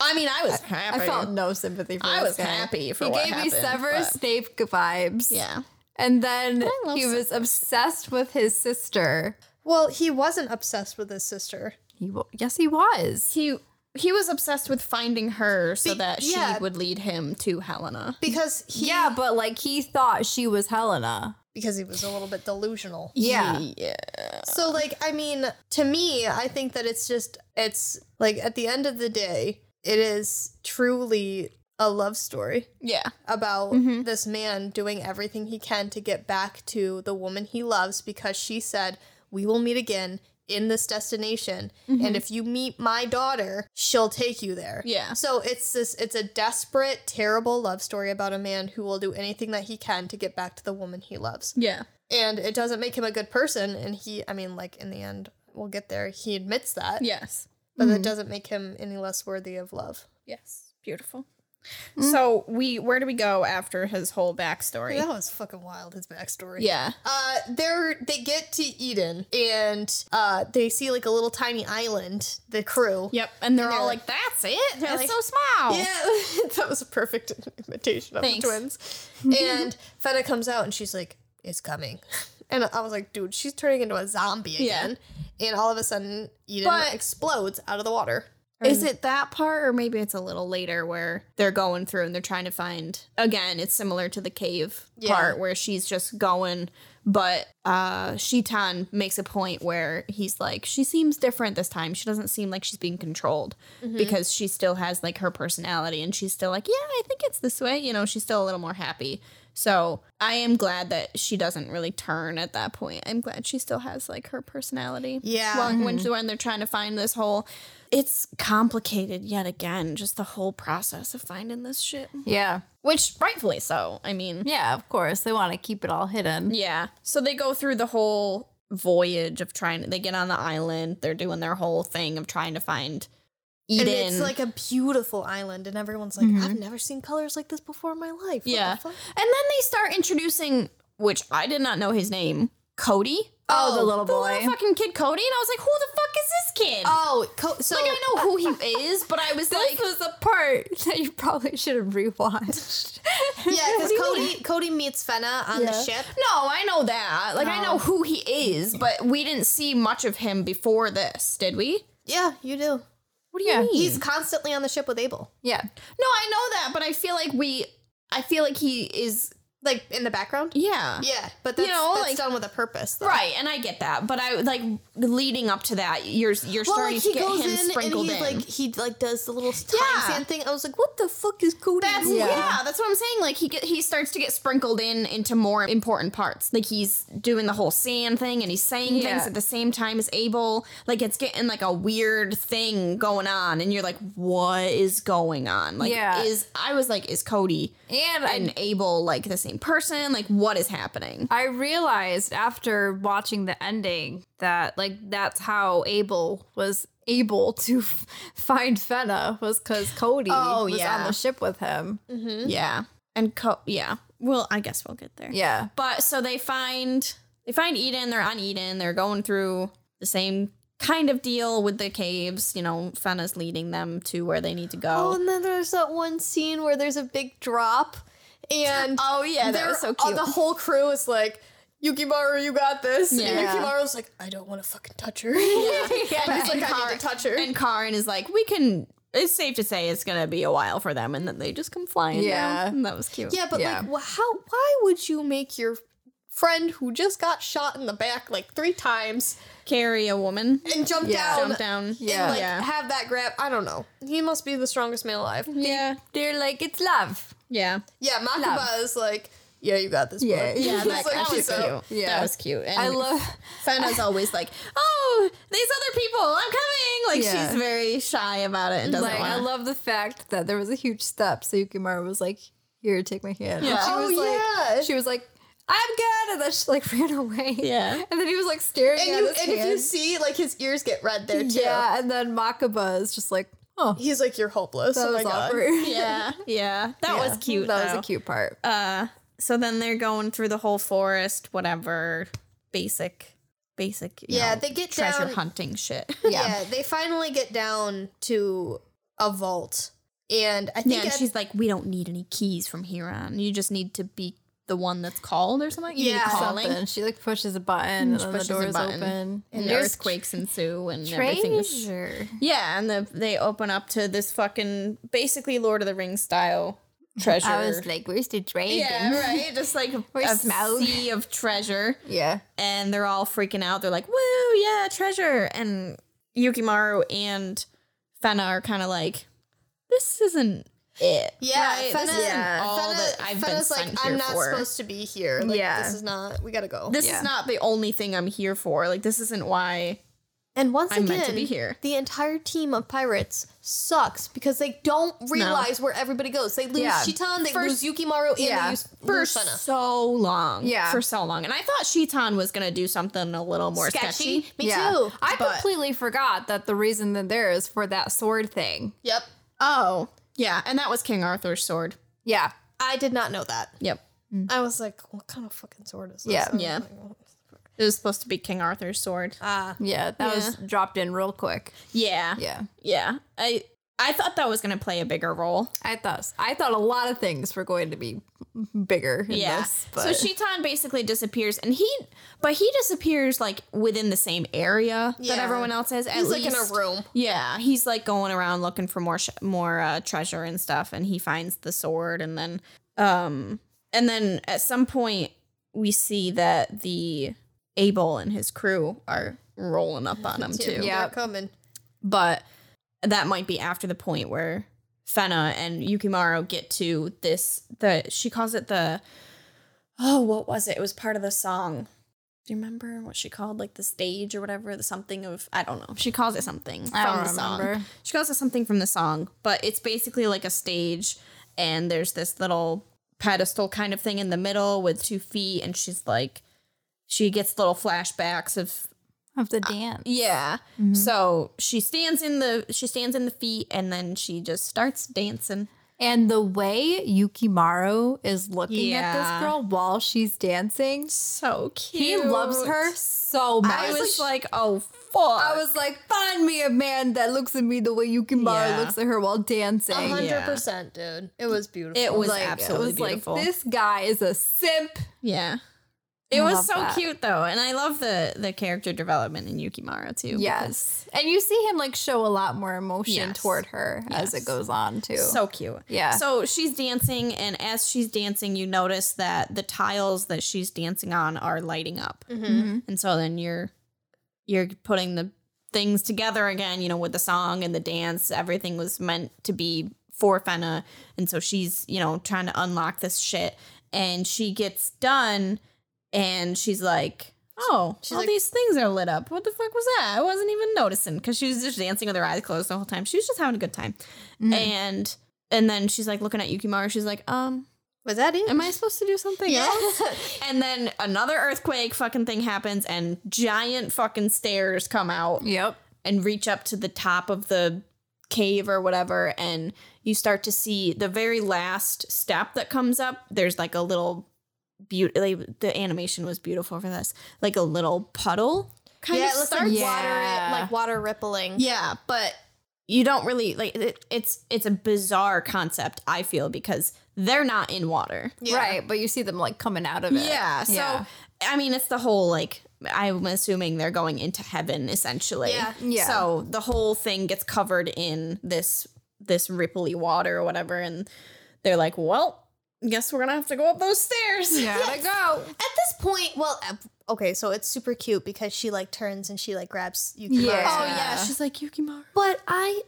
I mean i was happy I felt no sympathy for I this was guy. happy for he what gave me happened, Severus but- Snape vibes. yeah And then I love he was obsessed with his sister. well, he wasn't obsessed with his sister. He wa- yes, he was. he he was obsessed with finding her so Be- that she yeah. would lead him to helena Because he, yeah, but like he thought she was Helena. because he was a little bit delusional. Yeah. yeah So like I mean, to me, I think that it's just it's like at the end of the day, it is truly a love story yeah about Mm-hmm. this man doing everything he can to get back to the woman he loves because she said, "We will meet again in this destination, Mm-hmm. and if you meet my daughter, she'll take you there." Yeah. So it's this it's a desperate, terrible love story about a man who will do anything that he can to get back to the woman he loves yeah and it doesn't make him a good person and he i mean like in the end we'll get there he admits that yes but that doesn't make him any less worthy of love. Yes. Beautiful. So we where do we go after his whole backstory? That was fucking wild his backstory. Yeah. Uh they're they get to eden and uh they see like a little tiny island the crew. Yep, and they're And all they're like, "That's it. That's like- so small." yeah that was a perfect imitation of Thanks. the twins. And fenna comes out and she's like it's coming and i was like dude she's turning into a zombie again. Yeah. and all of a sudden eden But- explodes out of the water Is it that part, or maybe it's a little later where they're going through and they're trying to find? Again, it's similar to the cave Yeah. part where she's just going, but uh Shitan makes a point where he's like, she seems different this time. She doesn't seem like she's being controlled because she still has like her personality, and she's still like, yeah, I think it's this way. You know, she's still a little more happy. So I am glad that she doesn't really turn at that point. I'm glad she still has like her personality. Yeah. Well, when mm-hmm. when they're trying to find this whole, it's complicated yet again. Just the whole process of finding this shit, Yeah. which rightfully so. I mean, Yeah, of course. They want to keep it all hidden. yeah. So they go through the whole voyage of trying. They get on the island. They're doing their whole thing of trying to find Eden. And it's like a beautiful island, and everyone's like, I've mm-hmm. never seen colors like this before in my life. What yeah. the fuck? And then they start introducing, which I did not know his name, Cody. Oh, oh the little The boy. little fucking kid Cody, and I was like, "Who the fuck is this kid?" Oh, co- so like I know who he is, but I was This like, This was the part that you probably should have rewatched. yeah, because What do you Cody Cody meets Fena on the ship. "No, I know that. Like I know who he is, but we didn't see much of him before this, did we?" Yeah, you do. What do you Yeah. mean? He's constantly on the ship with Abel, yeah. no, I know that, but I feel like we, I feel like he is, like in the background. yeah, Yeah, but that's, know, that's like- done with a purpose, though. Right, and I get that, but I like leading up to that. You're you're Well, starting like to get him in and sprinkled he in. like he like does the little time Yeah. sand thing. I was like, what the fuck is Cody That's doing? yeah. that's what I'm saying. Like he get, he starts to get sprinkled in into more important parts. Like he's doing the whole sand thing and he's saying Yeah. things at the same time as Abel. Like it's getting like a weird thing going on, and you're like, what is going on? Like Yeah. is I was like, is Cody And I and Abel like the same person? Like what is happening? I realized after watching the ending that like that's how Abel was able to f- find Fena was because Cody Oh, was yeah. on the ship with him. Mm-hmm. Yeah, and Co- yeah. Well, I guess we'll get there. Yeah. But so they find they find Eden. They're on Eden. They're going through the same kind of deal with the caves. You know, Fena's leading them to where they need to go. Oh, and then there's that one scene where there's a big drop, and Oh, yeah, that they're- was so uh, cute. the whole crew is like, "Yukimaru, you got this." Yeah. And Yukimaru's like, "I don't want to fucking touch her." Yeah. and he's like, "I need to touch her." And Karin is like, we can. It's safe to say it's gonna be a while for them, and then they just come flying. Yeah. down. And that was cute. yeah, but Yeah. like, wh- how? Why would you make your friend who just got shot in the back like three times carry a woman, and jump Yeah. down? jump down. And Yeah. like yeah, have that grab. I don't know. He must be the strongest man alive. yeah, They're like, it's love. Yeah. Yeah, Makaba Love. is like, yeah, you got this. Yeah, bud." yeah, That, like, that was so-" cute. Yeah. That was cute. And I love Fena's always like, "Oh, these other people, I'm coming!" Like Yeah. she's very shy about it and doesn't like want. I love the fact that there was a huge step. So Yukimaru was like, "Here, take my hand." Yeah. And she Oh, was like, yeah. she was like, "I'm good," and then she like ran away. Yeah. and then he was like staring And at you his and if you see like his ears get red there too. yeah, and then Makaba is just like, "Oh, He's like, you're hopeless. that oh was my god. awkward." yeah, yeah, that was cute. That was a cute part. Uh, so then they're going through the whole forest, whatever, basic, basic. you Yeah, know, they get treasure down- hunting shit. Yeah. they finally get down to a vault. And I think Yeah, and she's like, "We don't need any keys from here on. You just need to be the one that's called or something. You Yeah, calling." Something. She like pushes a button, mm, and She then the doors open, and there's earthquakes ensue, and everything is treasure. Yeah, and the, they open up to this fucking basically Lord of the Rings style treasure. I was like, "Where's the dragon?" yeah, right. Just like a, a sea of treasure, yeah. and they're all freaking out. They're like, "Woo, yeah, treasure!" And Yukimaru and Fena are kind of like, "This isn't it." yeah, right? Fena, this isn't yeah. all Fena- that I've been Fena's sent like, here I'm not for. supposed to be here. Like, Yeah. this is not. We gotta go. this Yeah. is not the only thing I'm here for. Like, this isn't why. and once I'm again, meant to be here. the entire team of pirates sucks because they don't realize where everybody goes. They lose Yeah. Shitan, they First- lose Yukimaru, and yeah. they lose, for lose so long. Yeah. For so long. And I thought Shitan was going to do something a little more sketchy. Me yeah. too. I but- completely forgot that the reason that there is for that sword thing. Yep. Oh, yeah. And that was King Arthur's sword. Yeah. I did not know that. Yep. I was like, what kind of fucking sword is this? Yeah. I was Yeah. like, what the fuck? It was supposed to be King Arthur's sword. Ah. Yeah. That was dropped in real quick. Yeah. Yeah. Yeah. I I thought that was going to play a bigger role. I thought I thought a lot of things were going to be bigger. In Yeah. This, so Shitan basically disappears, and he, but he disappears like within the same area that everyone else is. At He's like in a room. Yeah, he's like going around looking for more sh- more uh, treasure and stuff, and he finds the sword, and then um, and then at some point we see that the Abel and his crew are rolling up on him too. Yeah. They're coming. but that might be after the point where Fena and Yukimaru get to this the she calls it the oh what was it? It was part of the song. Do you remember what she called like the stage or whatever? The something of I don't know. She calls it something I don't the song. remember. She calls it something from the song, but it's basically like a stage and there's this little pedestal kind of thing in the middle with two feet and she's like she gets little flashbacks of of the uh, dance. yeah. Mm-hmm. So she stands in the she stands in the feet and then she just starts dancing. And the way Yukimaru is looking at this girl while she's dancing, So cute. he loves her so much. I was like, oh fuck. I was like, find me a man that looks at me the way Yukimaru Yeah. looks at her while dancing. A hundred Yeah. percent, dude. It was beautiful. It was like, absolutely it was beautiful. like this guy is a simp. yeah. It I was so that. cute though, and I love the the character development in Yukimaru too. Yes. And you see him like show a lot more emotion Yes. toward her as it goes on too. So cute. Yeah. So she's dancing, and as she's dancing, you notice that the tiles that she's dancing on are lighting up. Mm-hmm. And so then you're you're putting the things together again, you know, with the song and the dance. Everything was meant to be for Fena. And so she's, you know, trying to unlock this shit. And she gets done and she's like, Oh, all like- these things are lit up. What the fuck was that? I wasn't even noticing because she was just dancing with her eyes closed the whole time. She was just having a good time. And and then she's like looking at Yukimaru. She's like, um, was that it? am I supposed to do something else? and then another earthquake fucking thing happens and giant fucking stairs come out Yep. and reach up to the top of the cave or whatever and you start to see the very last step that comes up there's like a little beauty like, the animation was beautiful for this like a little puddle kind yeah, of it looks starts like Yeah. water, like water rippling. yeah, but you don't really like it, it's it's a bizarre concept I feel because they're not in water. Yeah. Right. But you see them like coming out of it. Yeah. So I mean, it's the whole like I'm assuming they're going into heaven essentially. Yeah. Yeah. So the whole thing gets covered in this this ripply water or whatever, and they're like, "Well, guess we're gonna have to go up those stairs." Gotta go. At this point, well, uh, okay, so it's super cute because she like turns and she like grabs Yukimaru. Yeah. Oh yeah, she's like Yukimaru. But I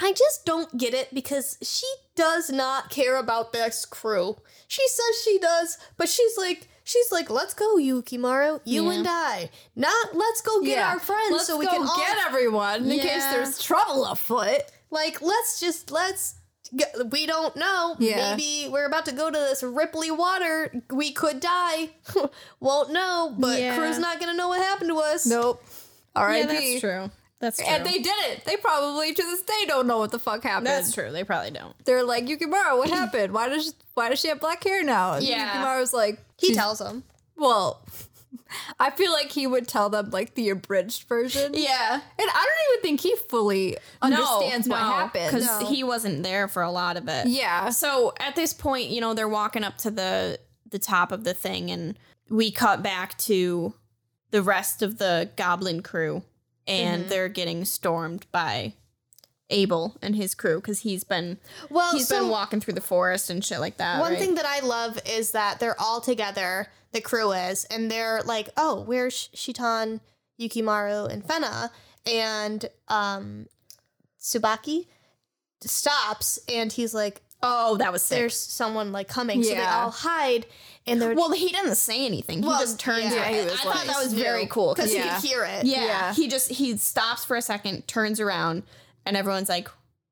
I just don't get it because she does not care about this crew. She says she does, but she's like she's like, "Let's go, Yukimaru, you Yeah. and I. Not let's go get Yeah. our friends Let's so we go can all get everyone in case there's trouble afoot. like let's just let's get, we don't know. Yeah. Maybe we're about to go to this ripply water. We could die. Won't know, but Yeah. crew's not gonna know what happened to us. Nope. Yeah, that's true. That's true. And they did it. They probably to this day don't know what the fuck happened. that's true. They probably don't. They're like, Yukimaru, what happened? Why does why does she have black hair now? And Yeah. Yukimaru's like, He tells them. well, I feel like he would tell them like the abridged version. Yeah. And I don't even think he fully understands what happened. because No. he wasn't there for a lot of it. Yeah. So at this point, you know, they're walking up to the the top of the thing, and we cut back to the rest of the goblin crew, and Mm-hmm. they're getting stormed by Abel and his crew because he's been Well, he's so been walking through the forest and shit like that. One right? thing that I love is that they're all together, the crew is, and they're like, oh, where's Shitan, Yukimaru, and Fena? And um, Tsubaki stops and he's like, oh, that was sick. there's someone like coming. So they all hide and they're. Well, he doesn't say anything. He Well, just turns. yeah, around. he was I thought that was very cool because because Yeah. he could hear it. yeah, Yeah. he just he stops for a second, turns around, and everyone's like,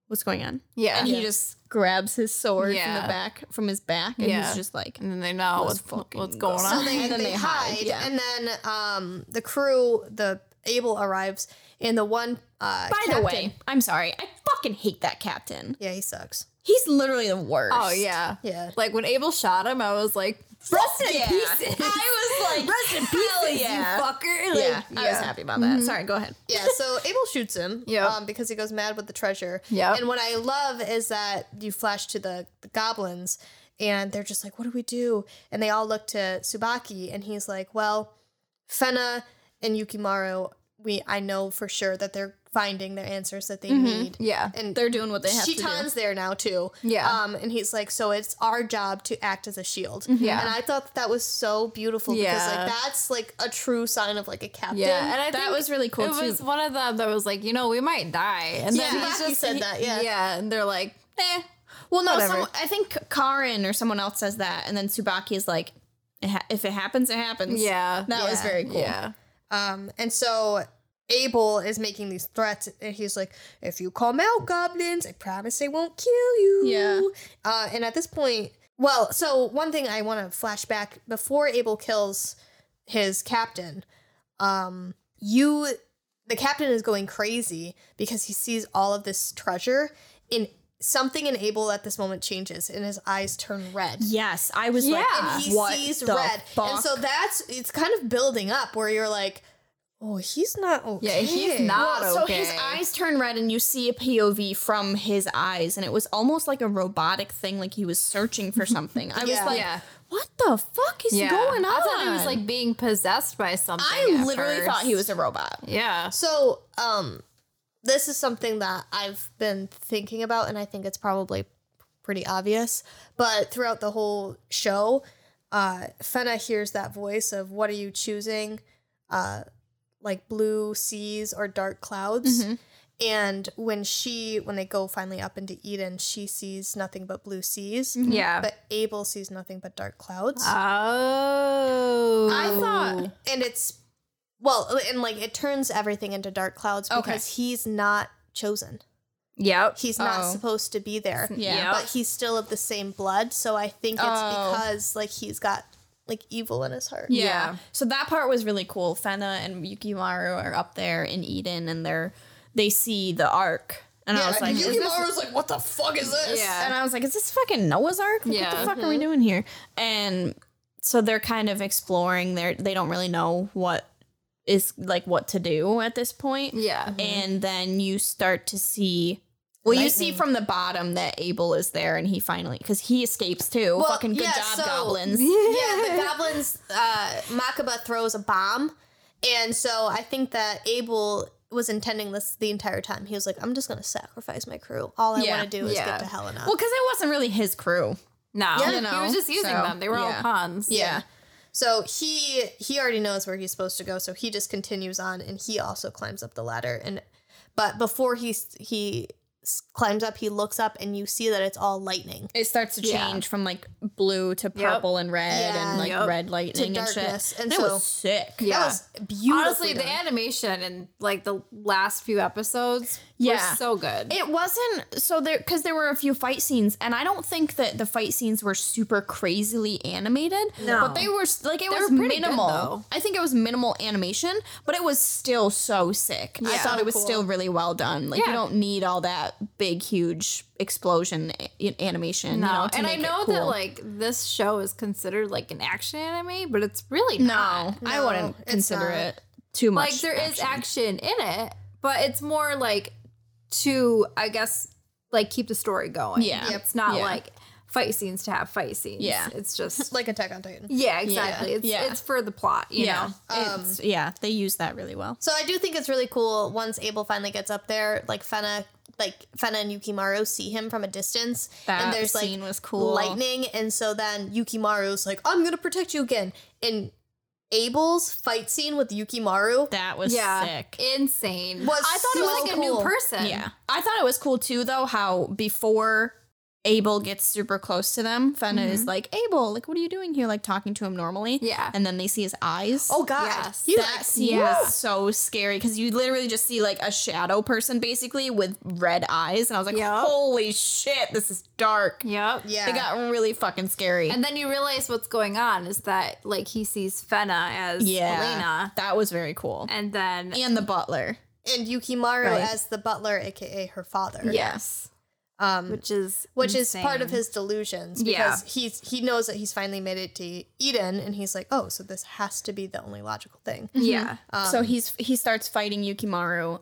"What's going on?" Yeah. and Yeah. he just grabs his sword from Yeah. the back from his back, and Yeah. he's just like, and then they know Let's what's, fucking what's go. going So on. they, And then they they hide, hide, yeah. and then um, the crew, the Abel arrives, and the one. Uh, By the captain- way, I'm sorry, I fucking hate that captain. yeah, he sucks. He's literally the worst. Oh yeah. Yeah. Like when Abel shot him, I was like, rest in yeah. pieces. I was like, rest in hell pieces, yeah. you fucker. Like, yeah, I was happy about that. Sorry, go ahead. Yeah, so Abel shoots him Yep. um, because he goes mad with the treasure. Yeah, And what I love is that you flash to the, the goblins and they're just like, "What do we do?" And they all look to Tsubaki, and he's like, "Well, Fena and Yukimaru, we I know for sure that they're finding the answers that they need." Yeah. And They're doing what they have to Shitan's do. there now too. Yeah. Um, and he's like, so it's our job to act as a shield. Yeah. And I thought that, that was so beautiful because like that's like a true sign of like a captain. Yeah, and I thought That think was really cool, It too. was one of them that was like, you know, we might die, and then Yeah, he just said that, yeah. yeah, and they're like, eh, Well, no, Whatever. some, I think Karin or someone else says that, and then Tsubaki is like, "If it happens, it happens." yeah, that was very cool. yeah, Um, and so Abel is making these threats, and he's like, "If you come out, goblins, I promise they won't kill you." Yeah. Uh, and at this point, well, so one thing I want to flash back before Abel kills his captain, um, you, the captain is going crazy because he sees all of this treasure. In something in Abel at this moment changes, and his eyes turn red. Yes, I was Yeah. like, and he sees red. fuck? And so that's it's kind of building up where you're like, oh, he's not okay. Yeah, he's not Well, so his eyes turn red, and you see a POV from his eyes, and it was almost like a robotic thing, like he was searching for something. I was like, Yeah. what the fuck is yeah. going on? I thought he was like being possessed by something. I at literally first. thought he was a robot. Yeah, So, um, this is something that I've been thinking about, and I think it's probably pretty obvious. But throughout the whole show, uh, Fena hears that voice of "What are you choosing?" Uh, like blue seas or dark clouds. Mm-hmm. And when she, when they go finally up into Eden, she sees nothing but blue seas. Mm-hmm. yeah. But Abel sees nothing but dark clouds. oh, I thought, and it's well, and like it turns everything into dark clouds Okay. because he's not chosen. Yep. He's not Oh. supposed to be there. Yeah. but he's still of the same blood. So I think it's Oh. because like he's got like evil in his heart. Yeah. So that part was really cool. Fena and Yukimaru are up there in Eden, and they're they see the Ark, and I was like, is this- Yukimaru's like, "What the fuck is this?" Yeah. and I was like, is this fucking Noah's Ark? Like, Yeah. What the fuck are we mm-hmm. doing here? And so they're kind of exploring. They they don't really know what is like what to do at this point. Yeah. Mm-hmm. And then you start to see. Well, you see from the bottom that Abel is there, and he finally because he escapes too. Well, Fucking good yeah, job, so- goblins. yeah, the goblins. Uh, Makaba throws a bomb, and so I think that Abel was intending this the entire time. He was like, "I'm just gonna sacrifice my crew. All I Yeah. want to do is Yeah. get to Helena." Well, because it wasn't really his crew. No, Yeah, he you know, was just using so, them. They were yeah. all pawns. Yeah. So he he already knows where he's supposed to go, so he just continues on, and he also climbs up the ladder. And but before he he s- climbs up, he looks up, and you see that it's all lightning. It starts to Yeah. change from like blue to purple and red Yeah. and like Yep. red lightning and darkness. shit. And it so- was sick. Yeah. That was beautiful. Honestly, the animation and like the last few episodes Yeah. were so good. It wasn't so there because there were a few fight scenes, and I don't think that the fight scenes were super crazily animated. No. but they were like it They was pretty good, minimal. I think it was minimal animation, but it was still so sick. I Yeah. thought it was Cool. still really well done. Like Yeah. you don't need all that big, huge explosion a- animation. no, you know, and I know that like this show is considered like an action anime, but it's really no, not. I wouldn't consider not. it too much. Like there is action. action in it, but it's more like to I guess like keep the story going. Yeah. it's not Yeah. like fight scenes to have fight scenes. Yeah. it's just like Attack on Titan. yeah, exactly. It's Yeah. it's for the plot. You yeah, know, it's, um, yeah, they use that really well. So I do think it's really cool once Abel finally gets up there, like Fena like Fena and Yukimaru see him from a distance. That and there's like scene was cool. lightning, and so then Yukimaru's like, I'm gonna protect you again. And Abel's fight scene with Yukimaru That was yeah, sick. insane. was I thought so it was like a new person. Yeah. I thought it was cool too, though, how before Abel gets super close to them, Fena is mm-hmm. like, Abel, like, what are you doing here? Like, talking to him normally. Yeah. And then they see his eyes. Oh god. Yes. He that like, scene yeah. was so scary because you literally just see like a shadow person basically with red eyes. And I was like, Yup. holy shit, this is dark. Yep. Yeah. It got really fucking scary. And then you realize what's going on is that like he sees Fena as yeah. Elena, That was very cool. and then And the butler. and Yukimaru Right. as the butler, aka her father. yes, Um which is which is part of his delusions Yeah. because he's he knows that he's finally made it to Eden and he's like, Oh, so this has to be the only logical thing. yeah. Um, so he's he starts fighting Yukimaru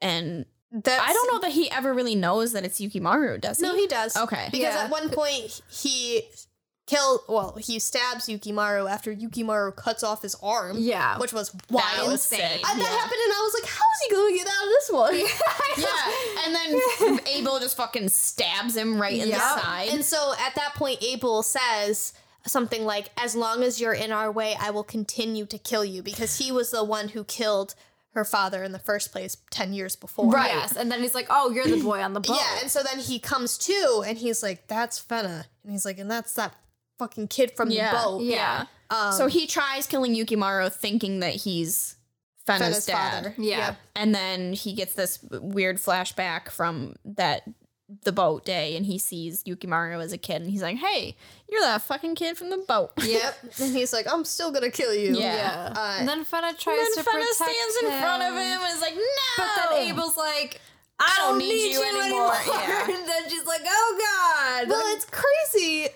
and I don't know that he ever really knows that it's Yukimaru, does he? No, he does. Okay. Because Yeah. at one point he kill well, he stabs Yukimaru after Yukimaru cuts off his arm. Yeah. Which was That wild. was sick. I, that happened and I was like, how is he gonna get out of this one? Yeah, and then Abel just fucking stabs him right in Yep. the side. And so at that point, Abel says something like, As long as you're in our way, I will continue to kill you because he was the one who killed her father in the first place 10 years before. Right. Yes. And then he's like, oh, you're the boy on the boat. Yeah, and so then he comes to and he's like, That's Fena. And he's like, And that's that fucking kid from Yeah, the boat. Yeah. Um, so he tries killing Yukimaru, thinking that he's Fena's, Fena's dad. father. Yeah. Yep. And then he gets this weird flashback from that the boat day, and he sees Yukimaru as a kid, and he's like, "Hey, you're that fucking kid from the boat." Yep. and he's like, I'm still gonna kill you. Yeah. Yeah. Uh, and then Fena tries And to then Fena protect stands in him. front of him and is like, "No." But then Abel's like, I don't don't need need you you anymore. anymore. Yeah. and then she's like, oh God. well, it's crazy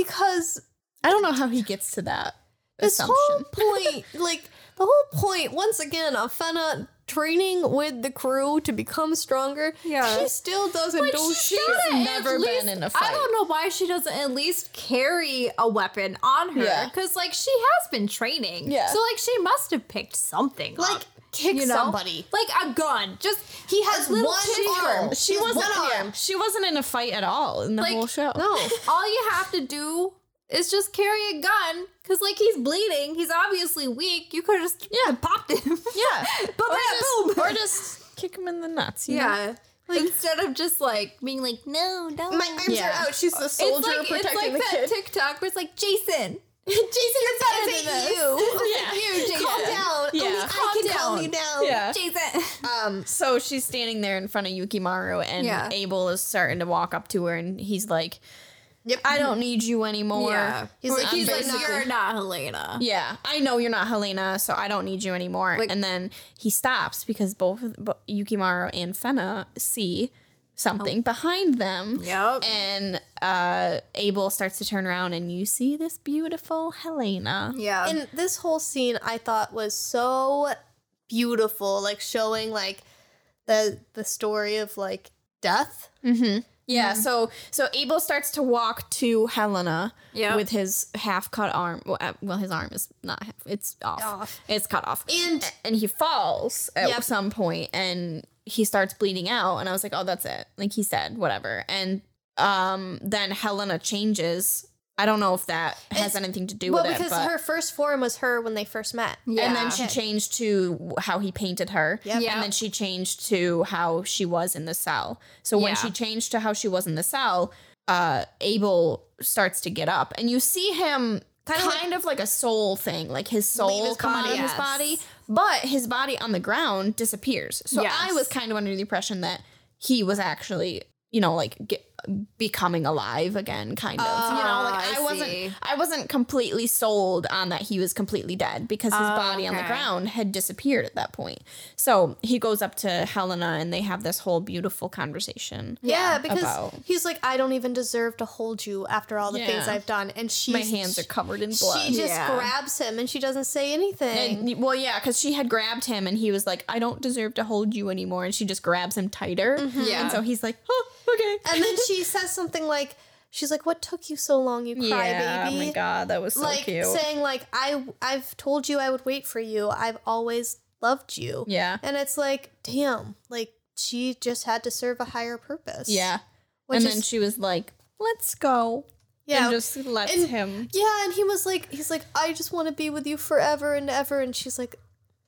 because I don't know how he gets to that this assumption. whole point, like the whole point, once again, of Fena training with the crew to become stronger. Yeah. she still doesn't do she shit. never been in a I fight. I don't know why she doesn't at least carry a weapon on her. Yeah. Because, like, she has been training. Yeah. So, like, she must have picked something Like, up, kick you know? somebody. Like a gun. Just He has little one arm. She He wasn't. one yeah, arm. she wasn't in a fight at all in the Like, whole show. No. all you have to do is just carry a gun. Because, like, he's bleeding. He's obviously weak. You could just Yeah. popped him. Yeah, But or just, boom. or just kick him in the nuts. you know? Yeah. Instead of just like being like, no, don't. My arms Yeah. are out. She's the it's soldier like, it's protecting like the that kid. TikTok where it's like, Jason, Jason, you're better better than than this. you. Yeah. you, Jason. Calm down. Yeah. Only I can calm you down. Yeah. Jason. Um. So she's standing there in front of Yukimaru, and Yeah. Abel is starting to walk up to her, and he's like, Yep. "I don't need you anymore." Yeah. He's like, he's like, you're not Helena. Yeah, I know you're not Helena, so I don't need you anymore. Like- and then he stops because both of- bo- Yukimaru and Fena see something behind them. Yep. And uh, Abel starts to turn around, and you see this beautiful Helena. Yeah. And this whole scene I thought was so beautiful, like showing like the the story of like death. Mm-hmm. Yeah, so so Abel starts to walk to Helena Yeah. with his half cut arm. Well, uh, well, his arm is not half; it's off. Off. It's cut off, And and he falls at Yep. some point, and he starts bleeding out. And I was like, "Oh, that's it." Like he said, whatever. And um, then Helena changes. I don't know if that has It's- anything to do well, with it, Well, because her first form was her when they first met. Yeah. and then she changed to how he painted her. Yep. Yeah. And then she changed to how she was in the cell. So when Yeah. she changed to how she was in the cell, uh, Abel starts to get up, and you see him kind, of, like, a soul thing, like his soul his come out body, of his body, but his body on the ground disappears. So I was kind of under the impression that he was actually, you know, like get, becoming alive again, kind of. you know, like Oh, I, I wasn't. I wasn't completely sold on that he was completely dead because his Oh, body on the ground had disappeared at that point. So he goes up to Helena and they have this whole beautiful conversation. Yeah, because about- he's like, I don't even deserve to hold you after all the things I've done. And she My hands are covered in blood. She just Yeah. grabs him and she doesn't say anything. And, well, yeah, because she had grabbed him and he was like, I don't deserve to hold you anymore. And she just grabs him tighter. Yeah. And so he's like, oh, okay. And then she says something like, "She's like, what took you so long, you yeah, crybaby?" oh my God, that was so like cute. saying like, "I I've told you I would wait for you. I've always loved you." yeah. And it's like, damn, like she just had to serve a higher purpose. Yeah. And is- then she was like, let's go. yeah. And just lets And- him. yeah, and he was like, he's like, I just want to be with you forever and ever. And she's like,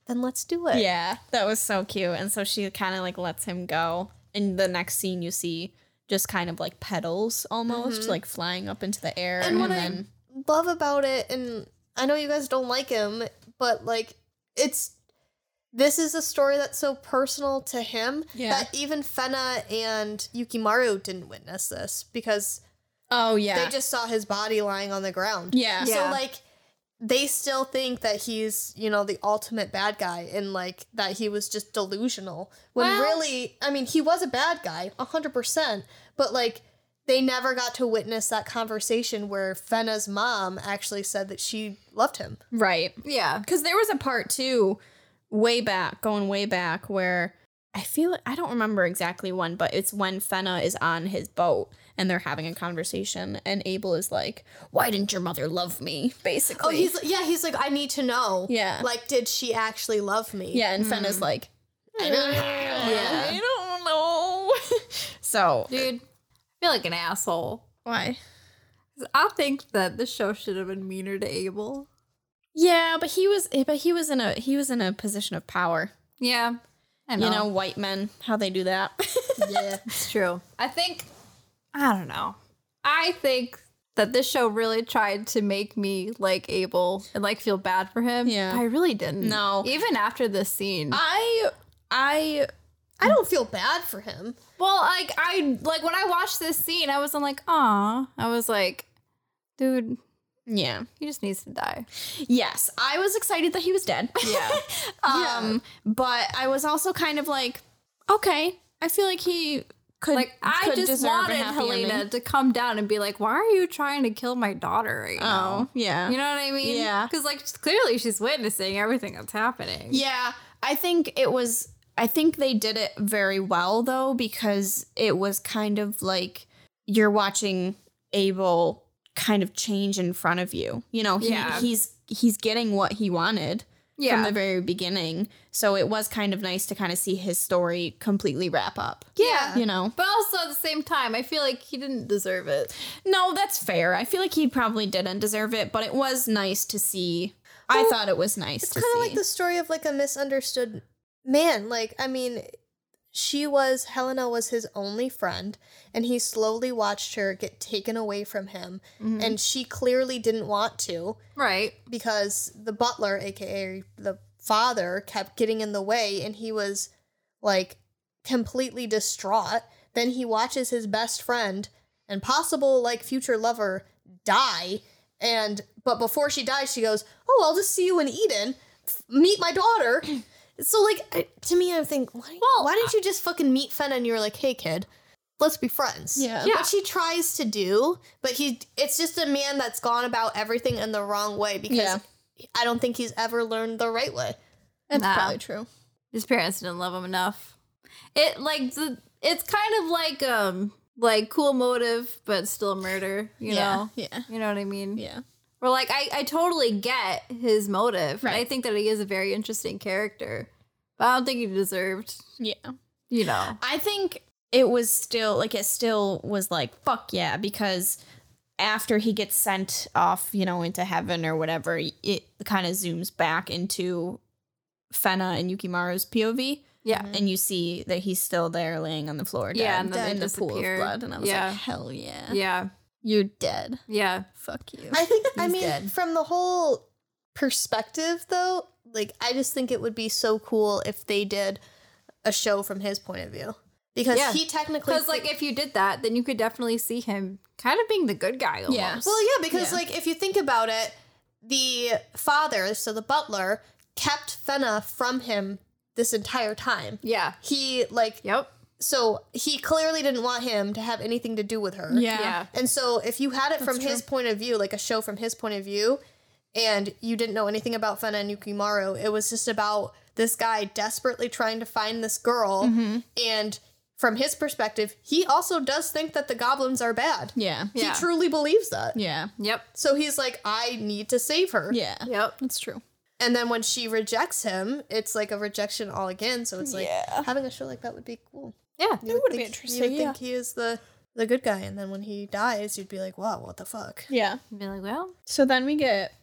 then let's do it. Yeah, that was so cute. And so she kind of like lets him go. In the next scene, you see just kind of like petals almost like flying up into the air. Mm-hmm. And And, what then, I love about it, and I know you guys don't like him, but like, it's this is a story that's so personal to him Yeah. that even Fena and Yukimaru didn't witness this because oh, yeah. they just saw his body lying on the ground. yeah. So like they still think that he's, you know, the ultimate bad guy and like that he was just delusional. When Well- really, I mean, he was a bad guy, 100%, but like they never got to witness that conversation where Fena's mom actually said that she loved him. Right. yeah. Because there was a part too, way back, going way back, where I feel I don't remember exactly when, but it's when Fena is on his boat and they're having a conversation and Abel is like, "Why didn't your mother love me?" Oh, basically. Oh, he's yeah. He's like, I need to know. Yeah. Like, did she actually love me? yeah, and Fena's hmm. like, I don't know. I don't know. so, Dude, I feel like an asshole. Why? I think that the show should have been meaner to Abel. Yeah, but he was eh, but he was in a he was in a position of power. Yeah. I know. You know, white men, how they do that. Yeah. It's true. I think I don't know. I think that this show really tried to make me like Abel and like feel bad for him. Yeah. I really didn't. No. Even after this scene. I I I don't feel bad for him. well, like I like when I watched this scene, I wasn't like, aw. I was like, dude, yeah. he just needs to die. Yes, I was excited that he was dead. Yeah. um but I was also kind of like, okay, I feel like he could Like I could just wanted Helena ending. to come down and be like, "Why are you trying to kill my daughter right now?" Oh, yeah. You know what I mean? Yeah. Because like clearly she's witnessing everything that's happening. Yeah, I think it was. I think they did it very well though because it was kind of like you're watching Abel kind of change in front of you. You know, he, Yeah. he's he's getting what he wanted Yeah. from the very beginning. So it was kind of nice to kind of see his story completely wrap up. Yeah. You know. But also at the same time, I feel like he didn't deserve it. No, that's fair. I feel like he probably didn't deserve it, but it was nice to see. I thought it was nice It's kind of like the story of like a misunderstood man. Like, I mean, she was Helena was his only friend, and he slowly watched her get taken away from him, mm-hmm. and she clearly didn't want to Right. because the butler, aka the father, kept getting in the way, and he was like completely distraught. Then he watches his best friend and possible like future lover die, and but before she dies, she goes, "Oh, I'll just see you in Eden. F- meet my daughter." So like I, to me, I think, why, Well, why didn't you just fucking meet Fena and you were like, "Hey, kid." Let's be friends. Yeah. Yeah. What she tries to do, but he it's just a man that's gone about everything in the wrong way because Yeah. I don't think he's ever learned the right way. That's Nah. probably true. His parents didn't love him enough. It like the it's kind of like um like cool motive, but still murder. You yeah. know. Yeah. You know what I mean? Yeah. Or like I, I totally get his motive. and I think that he is a very interesting character. But I don't think he deserved, Yeah. you know. I think it was still like it still was like fuck yeah because after he gets sent off, you know, into heaven or whatever, it kind of zooms back into Fena and Yukimaru's POV Yeah. and you see that he's still there laying on the floor dead Yeah, and then in the pool of blood and I was Yeah. like hell yeah. Yeah. You're dead. Yeah. Fuck you. I think I mean dead. from the whole perspective though, like I just think it would be so cool if they did a show from his point of view. Because Yeah. he technically Because like if you did that, then you could definitely see him kind of being the good guy almost. Yeah. Well, yeah, because Yeah. like if you think about it, the father, so the butler, kept Fenna from him this entire time. Yeah. He like Yep. So he clearly didn't want him to have anything to do with her. yeah. Yeah. And so if you had it from That's his point of view, like a show from his point of view, and you didn't know anything about Fena and Yukimaru, it was just about this guy desperately trying to find this girl. Mm-hmm. And from his perspective, he also does think that the goblins are bad. Yeah. Yeah. He truly believes that. Yeah. Yep. So he's like, I need to save her. Yeah. Yep. That's true. And then when she rejects him, it's like a rejection all again. So it's like Yeah. having a show like that would be cool. Yeah. You would would be interesting, You would yeah. think he is the the good guy, and then when he dies, you'd be like, "Wow, what the fuck?" Yeah. Be like, well, So then we get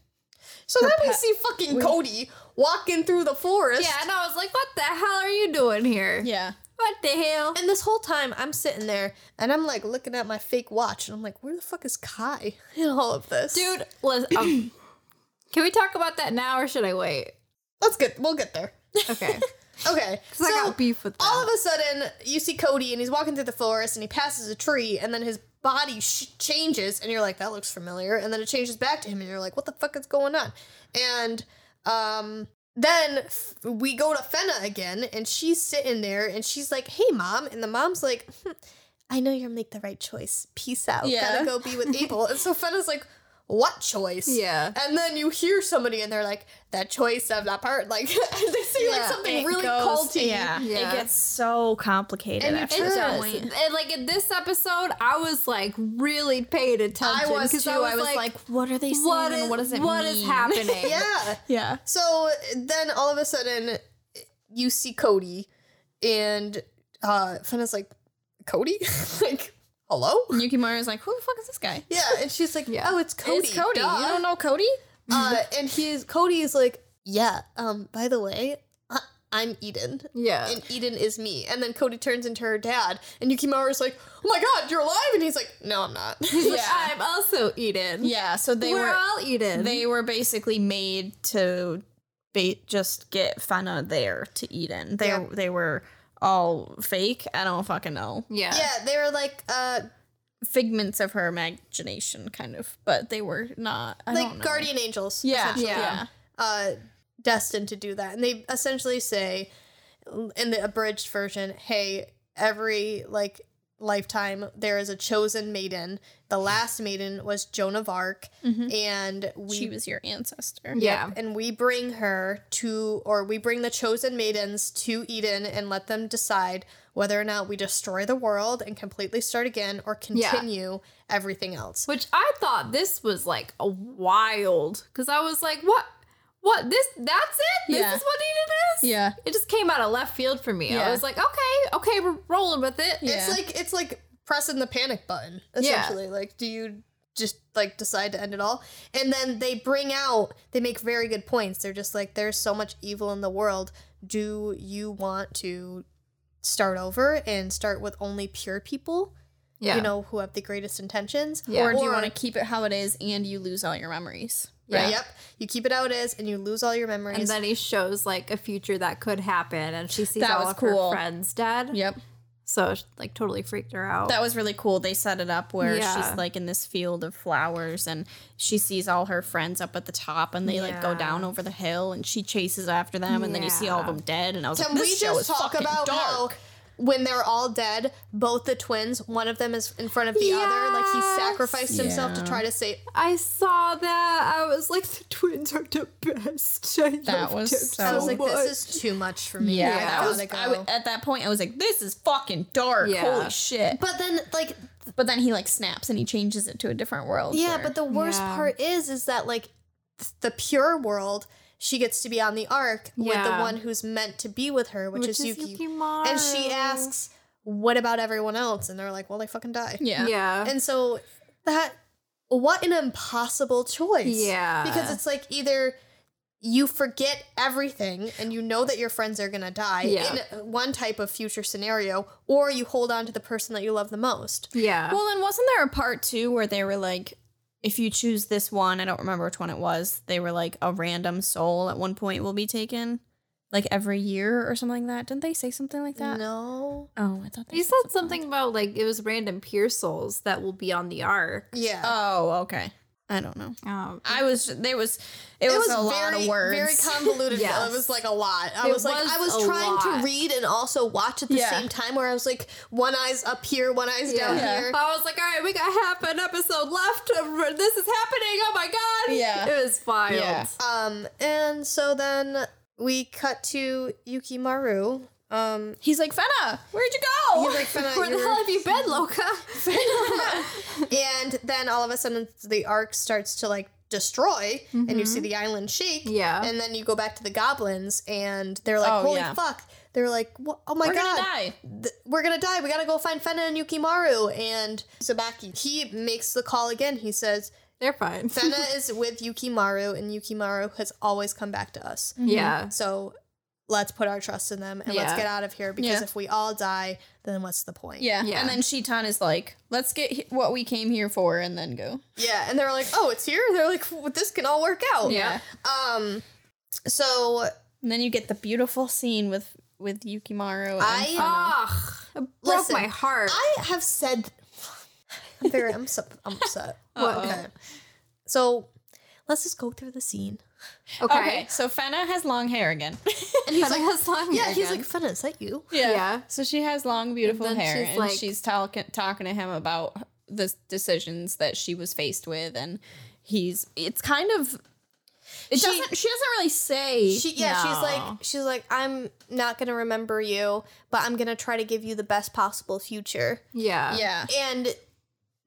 So then we see fucking Cody walking through the forest. yeah. And I was like, what the hell are you doing here? yeah. What the hell? And this whole time, I'm sitting there and I'm like looking at my fake watch, and I'm like, "Where the fuck is Kai in all of this, Dude, let's, um, can we talk about that now or should I wait? Let's get we'll get there. Okay. Okay, Because I got beef with that. all of a sudden, you see Cody and he's walking through the forest and he passes a tree, and then his body sh- changes, and you're like, that looks familiar. And then it changes back to him, and you're like, what the fuck is going on? And um, then f- we go to Fena again, and she's sitting there, and she's like, hey, mom. And the mom's like, "Hmm, I know you'll make the right choice. Peace out. Yeah. Gotta go be with Abel. and so Fena's like, what choice? Yeah. And then you hear somebody and they're like, that choice of that part. Like, they say like something really goes- culty. Yeah, Yeah. it gets so complicated And after it that does. point. And like in this episode, I was like really paying attention. I was 'cause too. I was like, what are they saying? what and what does it what mean? is happening? Yeah. yeah. So then all of a sudden, you see Cody, and uh, Fena's like, Cody? like, hello? Yukimaru's like, who the fuck is this guy? Yeah, and she's like, Yeah. oh, it's Cody. It's Cody. duh." You don't know Cody? Uh, and he's Cody is like, yeah. Um, by the way, I, I'm Eden. Yeah. And Eden is me. And then Cody turns into her dad, and Yukimaru's like, "Oh my god, you're alive!" And he's like, "No, I'm not." Yeah. I'm also Eden. Yeah, so they We're were all Eden. they were basically made to ba- just get Fena there to Eden. They Yeah. they were all fake. I don't fucking know. yeah. yeah, they were like, uh, Figments of her imagination, kind of, but they were not. I don't like know. guardian angels. Yeah, essentially. yeah. uh, destined to do that. And they essentially say in the abridged version, hey, every like lifetime there is a chosen maiden. The last maiden was Joan of Arc, mm-hmm. and we She was your ancestor. Yeah. and we bring her to or we bring the chosen maidens to Eden and let them decide whether or not we destroy the world and completely start again or Yeah. continue everything else. Which I thought this was like a wild because I was like, what? What this? That's it? This Yeah. is what Eden is? Yeah. It just came out of left field for me. Yeah. I was like, okay, okay, we're rolling with it. Yeah. It's like it's like pressing the panic button essentially. Like, do you just like decide to end it all? And then they bring out they make very good points. They're just like, there's so much evil in the world. Do you want to start over and start with only pure people? Yeah. You know, who have the greatest intentions? Yeah. Or do you want to keep it how it is and you lose all your memories? Yeah. Yeah. Yep. You keep it how it is and you lose all your memories. and then he shows like a future that could happen, and she sees That all was of cool. her friends dead. Yep. So it, like totally freaked her out. That was really cool. They set it up where Yeah. she's like in this field of flowers and she sees all her friends up at the top and they like go down over the hill and she chases after them and then you see all of them dead and I was Can like, we this show just is talk fucking about how dark. When they're all dead, both the twins, one of them is in front of the other, like he Yes. sacrificed himself to try to save. I saw that. I was like, the twins are the best. I That loved was it so I was like, much. this is too much for me. Yeah, I that was. go. I w- at that point, I was like, "This is fucking dark. Yeah. Holy shit!" but then, like, But then he like snaps and he changes it to a different world. yeah, where- but the worst Yeah. part is, is that like th- the pure world, she gets to be on the ark with the one who's meant to be with her, which, Which is, is Yuki. Yukimaru. And she asks, "What about everyone else?" And they're like, "Well, they fucking die." yeah, Yeah. And so that what an impossible choice. Yeah. Because it's like either you forget everything and you know that your friends are going to die Yeah. in one type of future scenario or you hold on to the person that you love the most. yeah. Well, then wasn't there a part two where they were like, if you choose this one, I don't remember which one it was. They were like a random soul at one point will be taken, like every year or something like that. Didn't they say something like that? No. Oh, I thought they he said said something about like it was random pure souls that will be on the ark. Yeah. Oh, okay. I don't know. Um, I was there was it, was, a lot of words. Very convoluted. Yes. It was like a lot. I It was like, was I was trying lot. to read and also watch at the Yeah. same time where I was like, one eye's up here, one eye's down Yeah. here. I was like, all right, we got half an episode left. of- This is happening. Oh my god. Yeah. It was wild. Yeah. Um, and so then we cut to Yukimaru. Um, He's like, Fena, where'd you go? he's like, Fena, Where the hell have you been, Loka? and then all of a sudden the arc starts to like destroy and you see the island shake Mm-hmm. Yeah. and then you go back to the goblins and they're like Oh, holy yeah. fuck they're like oh my We're god gonna die. Th- we're gonna die we gotta go find fena and yukimaru and tsubaki he makes the call again he says They're fine. fena is with yukimaru and yukimaru has always come back to us Yeah. so let's put our trust in them and let's get out of here because Yeah. if we all die then what's the point Yeah. Yeah. And then Shitan is like, let's get he- what we came here for and then go. Yeah, and they're like, "Oh, it's here." They're like, well, "This can all work out." Yeah. Um. So And then you get the beautiful scene with with Yukimaru. And I- Ugh. Broke Listen, my heart. I have said, I'm very, I'm, sup- I'm upset. What? Okay. So let's just go through the scene. Okay. okay. so Fena has long hair again. And he's Fena like, has long "Yeah." hair He's again. like, "Fena, is that you?" Yeah. So she has long, beautiful And hair, she's and like- she's talking talking to him about the decisions that she was faced with, and he's it's kind of it She- doesn't she doesn't really say She yeah, she's like she's like I'm not gonna remember you, but I'm gonna try to give you the best possible future. Yeah. yeah And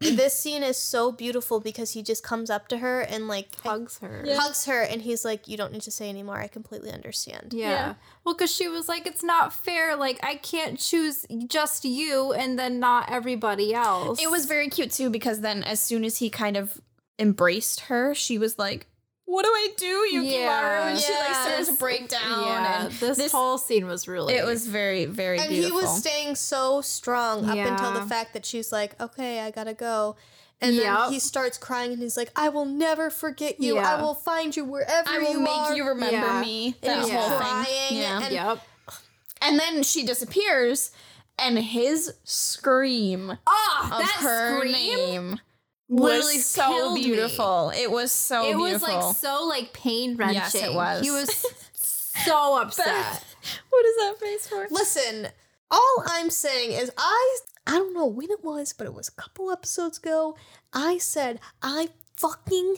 this scene is so beautiful because he just comes up to her and like Hugs her. hugs her and he's like, You don't need to say anymore. I completely understand. Yeah. Yeah. Well, because she was like, it's not fair. Like, I can't choose just you and then not everybody else. it was very cute too because then as soon as he kind of embraced her she was like what do I do Yukimaru Yeah. and she like starts to break down Yeah. and This, whole scene was really. it was very very And beautiful he was staying so strong up until the fact that she's like, Okay, I gotta go. And Yep. then he starts crying and he's like, I will never forget you. Yeah. I will find you wherever you can. I will you make are. you remember Yeah. me And that he's whole crying thing yeah and- Yep. And then she disappears, and his scream Ah, of that her scream. name literally was so killed me. beautiful. It was so It was like so like pain wrenching. Yes, it was. He was so upset. what is that face for? Listen, all I'm saying is I I don't know when it was, but it was a couple episodes ago. I said I fucking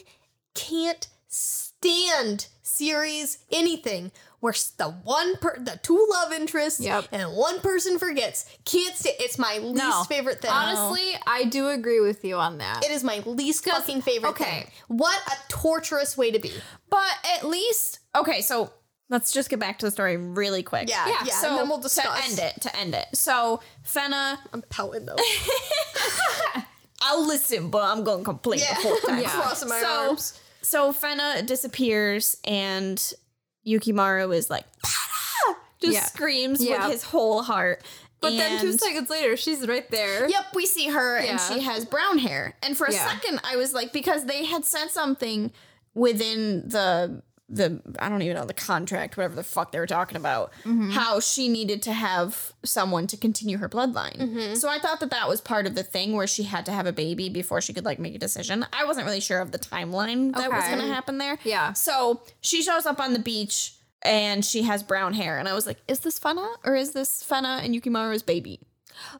can't stand series anything where the one per the two love interests Yep. and one person forgets. Can't stand. It's my least No. favorite thing. Honestly, I do agree with you on that. it is my least fucking favorite okay. thing. What a torturous way to be. But at least okay, so let's just get back to the story really quick. Yeah, Yeah, yeah. So and then we'll discuss. to end it, to end it. So Fena, I'm pouting though. I'll listen, but I'm going to complain yeah, the whole time. Yeah. crossing my So- arms. So Fena disappears, and Yukimaru is like, just Yeah. screams Yeah. with his whole heart. but then two seconds later, she's right there. Yep, we see her and she has brown hair. And for a Yeah. second I was like because they had said something within the the I don't even know the contract, whatever the fuck they were talking about, Mm-hmm. how she needed to have someone to continue her bloodline. Mm-hmm. So I thought that that was part of the thing where she had to have a baby before she could like make a decision. I wasn't really sure of the timeline that was going to happen there. Yeah. So she shows up on the beach and she has brown hair and I was like, is this Fena or is this Fena and Yukimaru's baby?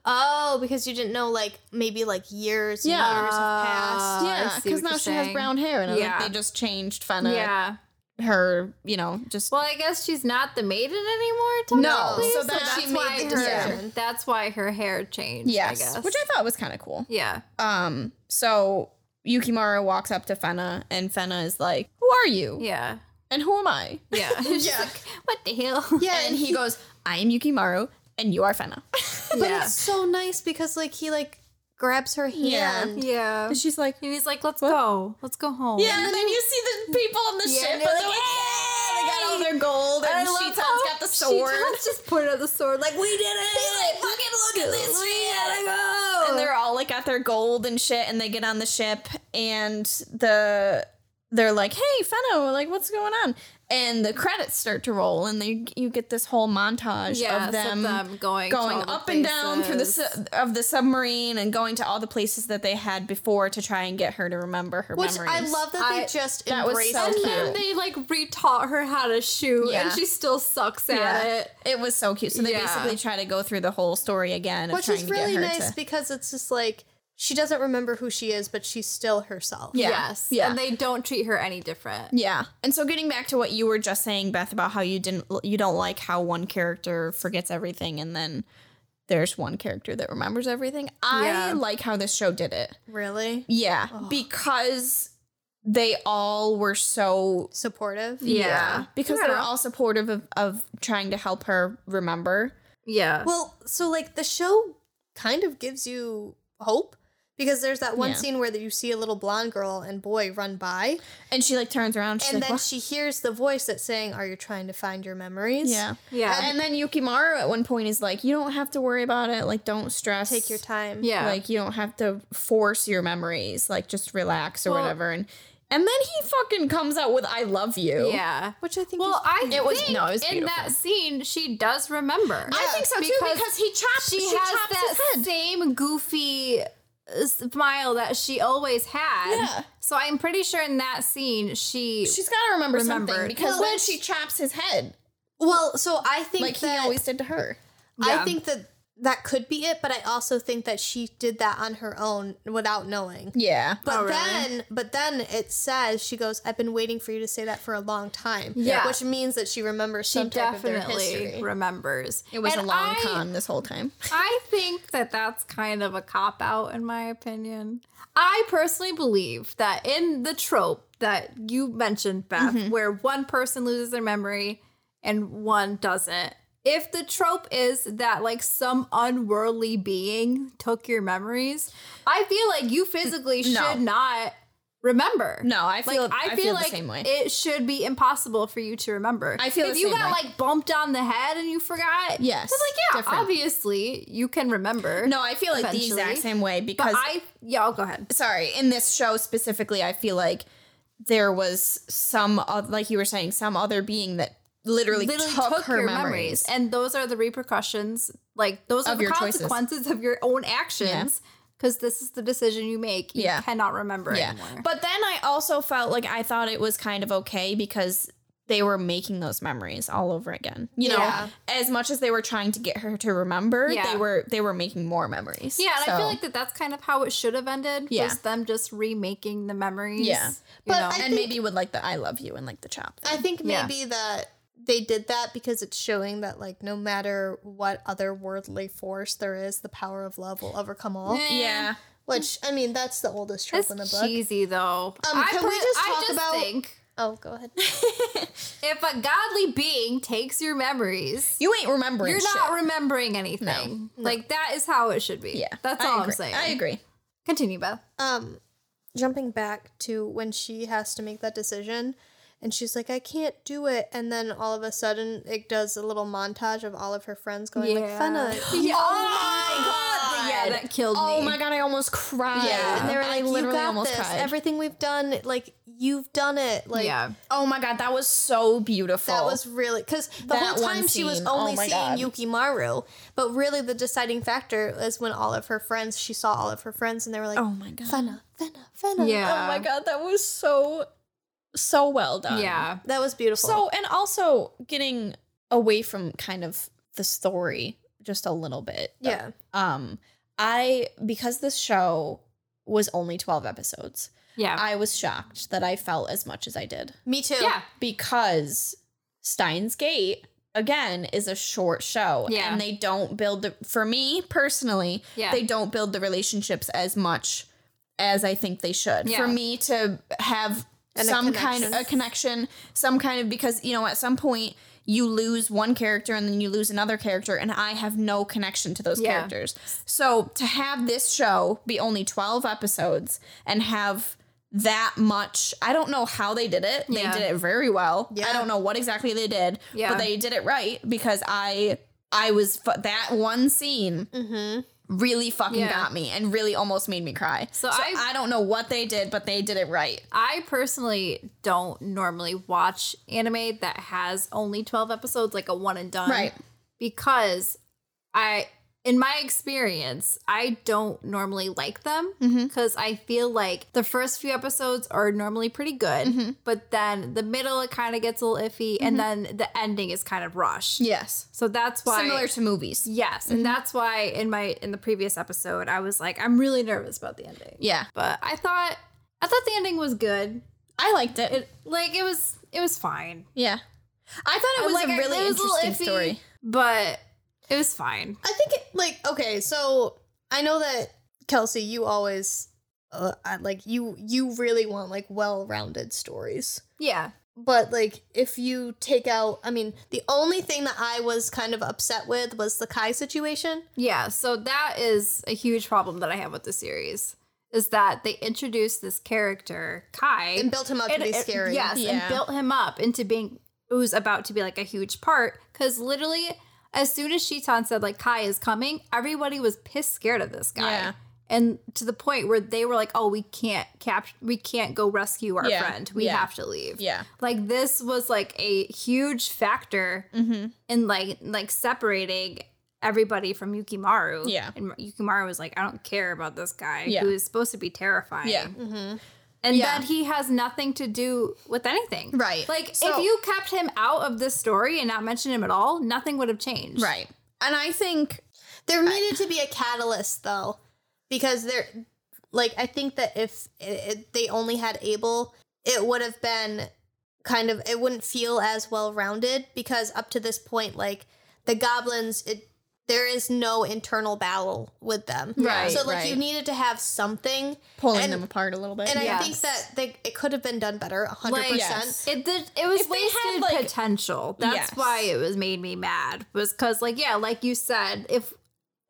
Oh, because you didn't know, like maybe like years, Yeah. years have passed. Yeah, because now she has brown hair, and I Yeah. like, they just changed Fena. Yeah. Her, you know, just Well, I guess she's not the maiden anymore. No, so so that that's made why the her. decision. That's why her hair changed. yes, I guess. which I thought was kind of cool. yeah. Um, so Yukimaru walks up to Fena, and Fena is like, "Who are you? Yeah. And who am I?" Yeah. Yeah. like, what the hell? Yeah, And he goes, "I am Yukimaru, and you are Fena." But Yeah. it's so nice because like he like grabs her Yeah. hand. Yeah. and she's like, And he's like, let's go. Let's go home. "Yeah." And then you see the people on the Yeah, ship, and and they're they're like, like, "Yeah!" They got all their gold, and, I love Shitan's how got the sword. Shitan's just pointed at the sword, like, we did it. He's like, "Fucking look at this We shit." gotta go. and they're all like got their gold and shit and they get on the ship and the they're like hey fena like what's going on and the credits start to roll and they you get this whole montage Yes, of them, going to going all up and down through the su- of the submarine and going to all the places that they had before to try and get her to remember her Which memories I love that I- they just that was embraced so and cute. then they like retaught her how to shoot, Yeah. and she still sucks at yeah, it. it was so cute. So they Yeah. basically try to go through the whole story again, Which trying is to really get her nice to. because it's just like she doesn't remember who she is, but she's still herself. Yeah. Yes, Yeah. and they don't treat her any different. Yeah. And so getting back to what you were just saying, Beth, about how you didn't you don't like how one character forgets everything and then there's one character that remembers everything. I Yeah. like how this show did it. Really Yeah. Because they all were so supportive. Yeah. Because Yeah. they were all supportive of, of trying to help her remember. Yeah, Well, so like the show kind of gives you hope because there's that one Yeah. scene where you see a little blonde girl and boy run by, And she like turns around, she's and like, then "What?" she hears the voice that's saying, "Are you trying to find your memories?" Yeah. yeah, And then Yukimaru at one point is like, You don't have to worry about it. Like, don't stress. Take your time. yeah. Like you don't have to force your memories. Like just relax or Well- whatever. And and then he fucking comes out with "I love you." yeah. Which I think Well, is I It was- no, it was in that scene she does remember. I think so too because, he chops. she, She, has chops that his head. same goofy smile that she always had. Yeah. So I'm pretty sure in that scene she She's got to remember something because Well, then she chops his head well. So I think like that he always did to her. Yeah. I think that that could be it, but I also think that she did that on her own without knowing. Yeah. But Oh, really? then, but then it says she goes, "I've been waiting for you to say that for a long time." Yeah. which means that she remembers She some type of their definitely history. remembers. It was And a long I- con this whole time. I think that that's kind of a cop out, in my opinion. I personally believe that in the trope that you mentioned, Beth, Mm-hmm. where one person loses their memory and one doesn't, if the trope is that like some unworldly being took your memories, I feel like you physically No. should not remember. No, I feel like, I, feel, the like same way. it should be impossible for you to remember. I feel if the you got way. like bumped on the head and you forgot. Yes, it's like yeah, different. obviously you can remember. no, I feel like the exact same way but because I yeah, I'll go ahead. sorry, in this show specifically, I feel like there was some like you were saying some other being that literally, Literally took, took, her your memories. memories, and those are the repercussions. Like those are the your choices. consequences of your own actions. Because this is the decision you make. You Yeah. cannot remember Yeah. anymore. But then I also felt like I thought it was kind of okay because they were making those memories all over again. You know, Yeah. as much as they were trying to get her to remember, Yeah. they were they were making more memories. yeah, and I feel like that that's kind of how it should have ended. Yeah. Was them just remaking the memories. Yeah. You But know? And think- maybe with like the I love you and like the chop. I think Yeah. maybe that they did that because it's showing that like no matter what otherworldly force there is, the power of love will overcome all. Eh, yeah. Which I mean, that's the oldest trope It's in the book. cheesy though. Um, I can we just I talk just about- think Oh, go ahead. if a godly being takes your memories, You ain't remembering you're shit. not remembering anything. Like that is how it should be. yeah. that's I all agree. I'm saying. I agree. Continue, Beth. um jumping back to when she has to make that decision and she's like i can't do it and then all of a sudden it does a little montage of all of her friends going like fena Yeah. Oh my God. Yeah, that killed oh me. Oh my god, I almost cried. yeah and they were like you literally got almost this cried. everything we've done like you've done it like yeah. oh my god, that was so beautiful. that was really because the That whole time she was only oh seeing God. Yukimaru, but really the deciding factor is when all of her friends, she saw all of her friends, and they were like, Oh my god. Fena, Fena, Fena." Yeah. Oh my god, that was so so well done. Yeah. that was beautiful. So and also getting away from kind of the story just a little bit. yeah, Um I because this show was only 12 episodes. Yeah. I was shocked that I felt as much as I did me too. yeah. because Steins Gate again is a short show Yeah. and they don't build the for me personally Yeah. they don't build the relationships as much as I think they should. Yeah. For me to have And some kind of a connection, some kind of because you know at some point you lose one character and then you lose another character and I have no connection to those Yeah. characters. So to have this show be only 12 episodes and have that much I don't know how they did it. They did it very well. Yeah. I don't know what exactly they did, Yeah. but they did it right because I I was that one scene mm-hmm. Really fucking Yeah. got me and really almost made me cry. So So, I- I, don't know what they did, but they did it right. I personally don't normally watch anime that has only 12 episodes, like a one and done. Right. Because I, in my experience, I don't normally like them Mm-hmm. because I feel like the first few episodes are normally pretty good, Mm-hmm. but then the middle it kind of gets a little iffy, and then the ending is kind of rushed. Yes. So that's why. Similar to movies. Yes, Mm-hmm. and that's why in my in the previous episode I was like I'm really nervous about the ending. Yeah. But I thought I thought the ending was good. I liked it. It like it was it was fine. yeah. I thought it was like, a really it was little interesting iffy, story. but it was fine. I think it like okay, so I know that Kelsey, you always uh, like you you really want like well-rounded stories. Yeah. But like if you take out I mean, the only thing that I was kind of upset with was the Kai situation. Yeah, so that is a huge problem that I have with the series. Is that they introduced this character, Kai, And built him up to and be it- scary. Yes, Yeah. and built him up into being who's about to be like a huge part. Because literally, as soon as Shitan said like Kai is coming, everybody was pissed scared of this guy. Yeah. And to the point where they were like, "Oh, we can't cap, we can't go rescue our Yeah. friend. We Yeah. have to leave." Yeah. like this was like a huge factor Mm-hmm. in like like separating everybody from Yukimaru. Yeah. and Yukimaru was like, "I don't care about this guy Yeah. who is supposed to be terrifying." Yeah. And Yeah. then he has nothing to do with anything. Right. Like So- if you kept him out of this story and not mentioned him at all, nothing would have changed. Right. And I think There needed to be a catalyst though, because there, like, I think that if it, it, they only had Abel, it would have been kind of it wouldn't feel as well rounded because up to this point, like the goblins, it there is no internal battle with them, Right, So like you needed to have something, Pulling And- them apart a little bit. and I think that they, it could have been done better, hundred Like, percent. It did, it was If they had, wasted like- potential. That's Yes. why it was made me mad. Was because like yeah, like you said, if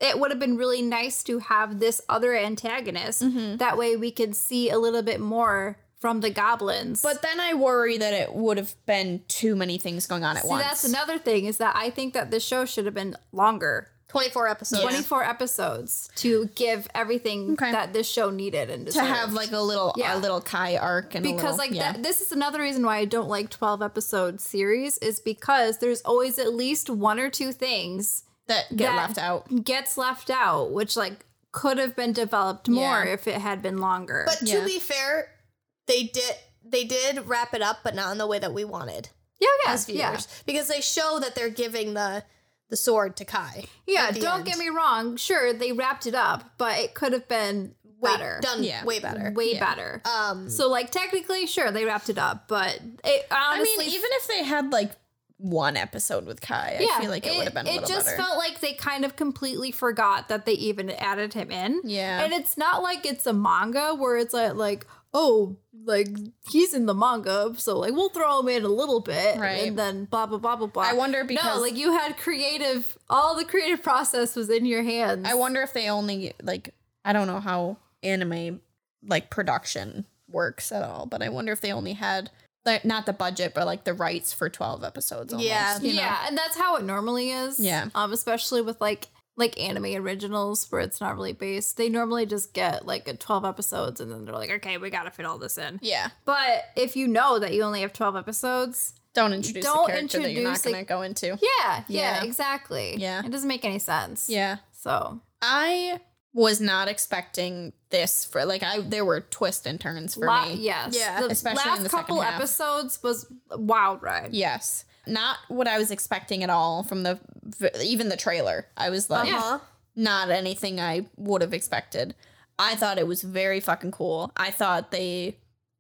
it would have been really nice to have this other antagonist. Mm-hmm. That way we could see a little bit more from the goblins. But then I worry that it would have been too many things going on at See, once. that's another thing is that I think that the show should have been longer. Twenty four episodes. 24 episodes to give everything Okay. that this show needed and to have like a little Yeah. a little Kai arc and a because little- like yeah. that, this is another reason why I don't like 12 episode series is because there's always at least one or two things that get that left out. gets left out which like could have been developed more Yeah. if it had been longer. But Yeah. to be fair, they did they did wrap it up, but not in the way that we wanted yeah, yeah, as viewers, yeah. because they show that they're giving the the sword to Kai. Yeah, don't end. get me wrong. Sure, they wrapped it up, but it could have been Way- better. done Yeah. way better. Way Yeah. better. Um, so like technically, sure, they wrapped it up, but it honestly I mean, even if they had like one episode with Kai, I feel like it, would have been a it little just better. felt like they kind of completely forgot that they even added him in. Yeah. and it's not like it's a manga where it's like like oh like he's in the manga, so like we'll throw him in a little bit, Right. And then blah blah blah blah blah. I wonder because- no, like you had creative, all the creative process was in your hands. I wonder if they only like I don't know how anime like production works at all, but I wonder if they only had like not the budget, but like the rights for twelve episodes. Almost, Yeah. you know? yeah, and that's how it normally is. Yeah. um, especially with like like anime originals where it's not really based. They normally just get like a twelve episodes, and then they're like, okay, we got to fit all this in. yeah. But if you know that you only have 12 episodes, Don't introduce Don't the character that you're not introduce, going to go into. yeah, yeah, Yeah. exactly. Yeah. It doesn't make any sense. Yeah. So, I was not expecting this for like I there were twists and turns for la- me. yes. Yeah. The Especially in last the second couple half. episodes was wild ride. Yes. Not what I was expecting at all from the even the trailer. I was like uh-huh. not anything I would have expected. I thought it was very fucking cool. I thought they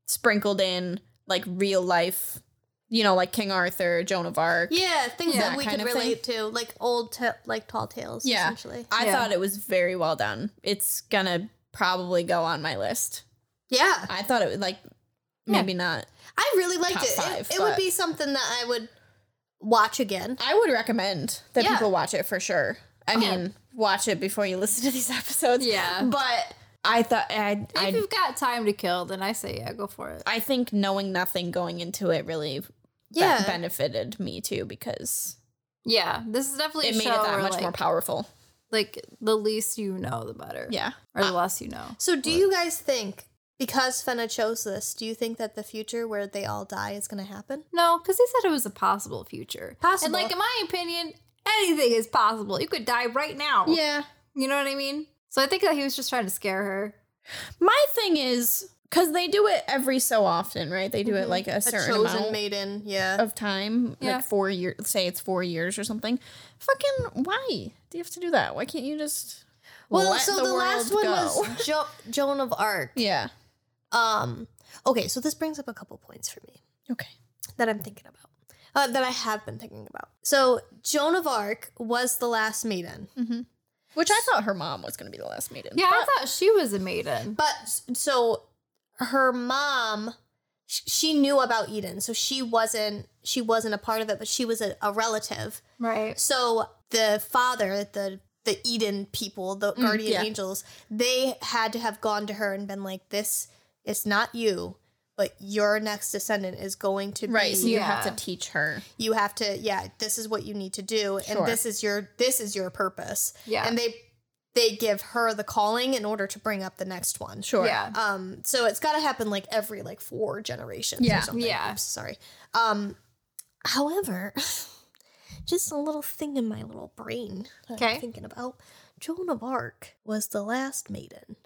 sprinkled in like real life, you know, like King Arthur, Joan of Arc. Yeah, things Yeah, that we kind could of thing. relate to, like old, ta- like tall tales. Yeah. essentially. I Yeah. thought it was very well done. It's gonna probably go on my list. Yeah, I thought it would like maybe not. I really liked it. five, it. It would be something that I would watch again. I would recommend that Yeah. people watch it for sure. I mean, watch it before you listen to these episodes. Yeah. But I thought I If I you've got time to kill, then I say, yeah, go for it. I think knowing nothing going into it really be- Yeah. benefited me too because Yeah, this is definitely it a made show it that much like, more powerful. like the least you know, the better. Yeah. or the uh, less you know. So, do you guys think because Fena chose this, do you think that the future where they all die is going to happen? No, because he said it was a possible future. Possible. And like in my opinion, anything is possible. You could die right now. Yeah. You know what I mean? So I think that he was just trying to scare her. My thing is because they do it every so often, right? They do it mm-hmm. like a A certain chosen amount maiden, yeah. of time, Yeah. like four years. Say it's four years or something. Fucking why do you have to do that? Why can't you just? well, let so the, the last world one go? was jo- Joan of Arc. Yeah. Um, okay, so this brings up a couple points for me Okay. that I'm thinking about. Uh, that I have been thinking about. So Joan of Arc was the last maiden, Which I thought her mom was going to be the last maiden. Yeah, I thought she was a maiden. but so her mom, she knew about Eden, so she wasn't she wasn't a part of it, but she was a, a relative. Right. So the father, the the Eden people, the guardian yeah. angels, they had to have gone to her and been like, "This is not you, but your next descendant is going to right. So be. you have to teach her. You have to, yeah. This is what you need to do, Sure. and this is your this is your purpose. Yeah. and they they give her the calling in order to bring up the next one. Sure. Yeah. Um, so it's got to happen like every like four generations Yeah. or something. Yeah. Oops, sorry. Um, however, just a little thing in my little brain Okay. I'm thinking about. Joan of Arc was the last maiden,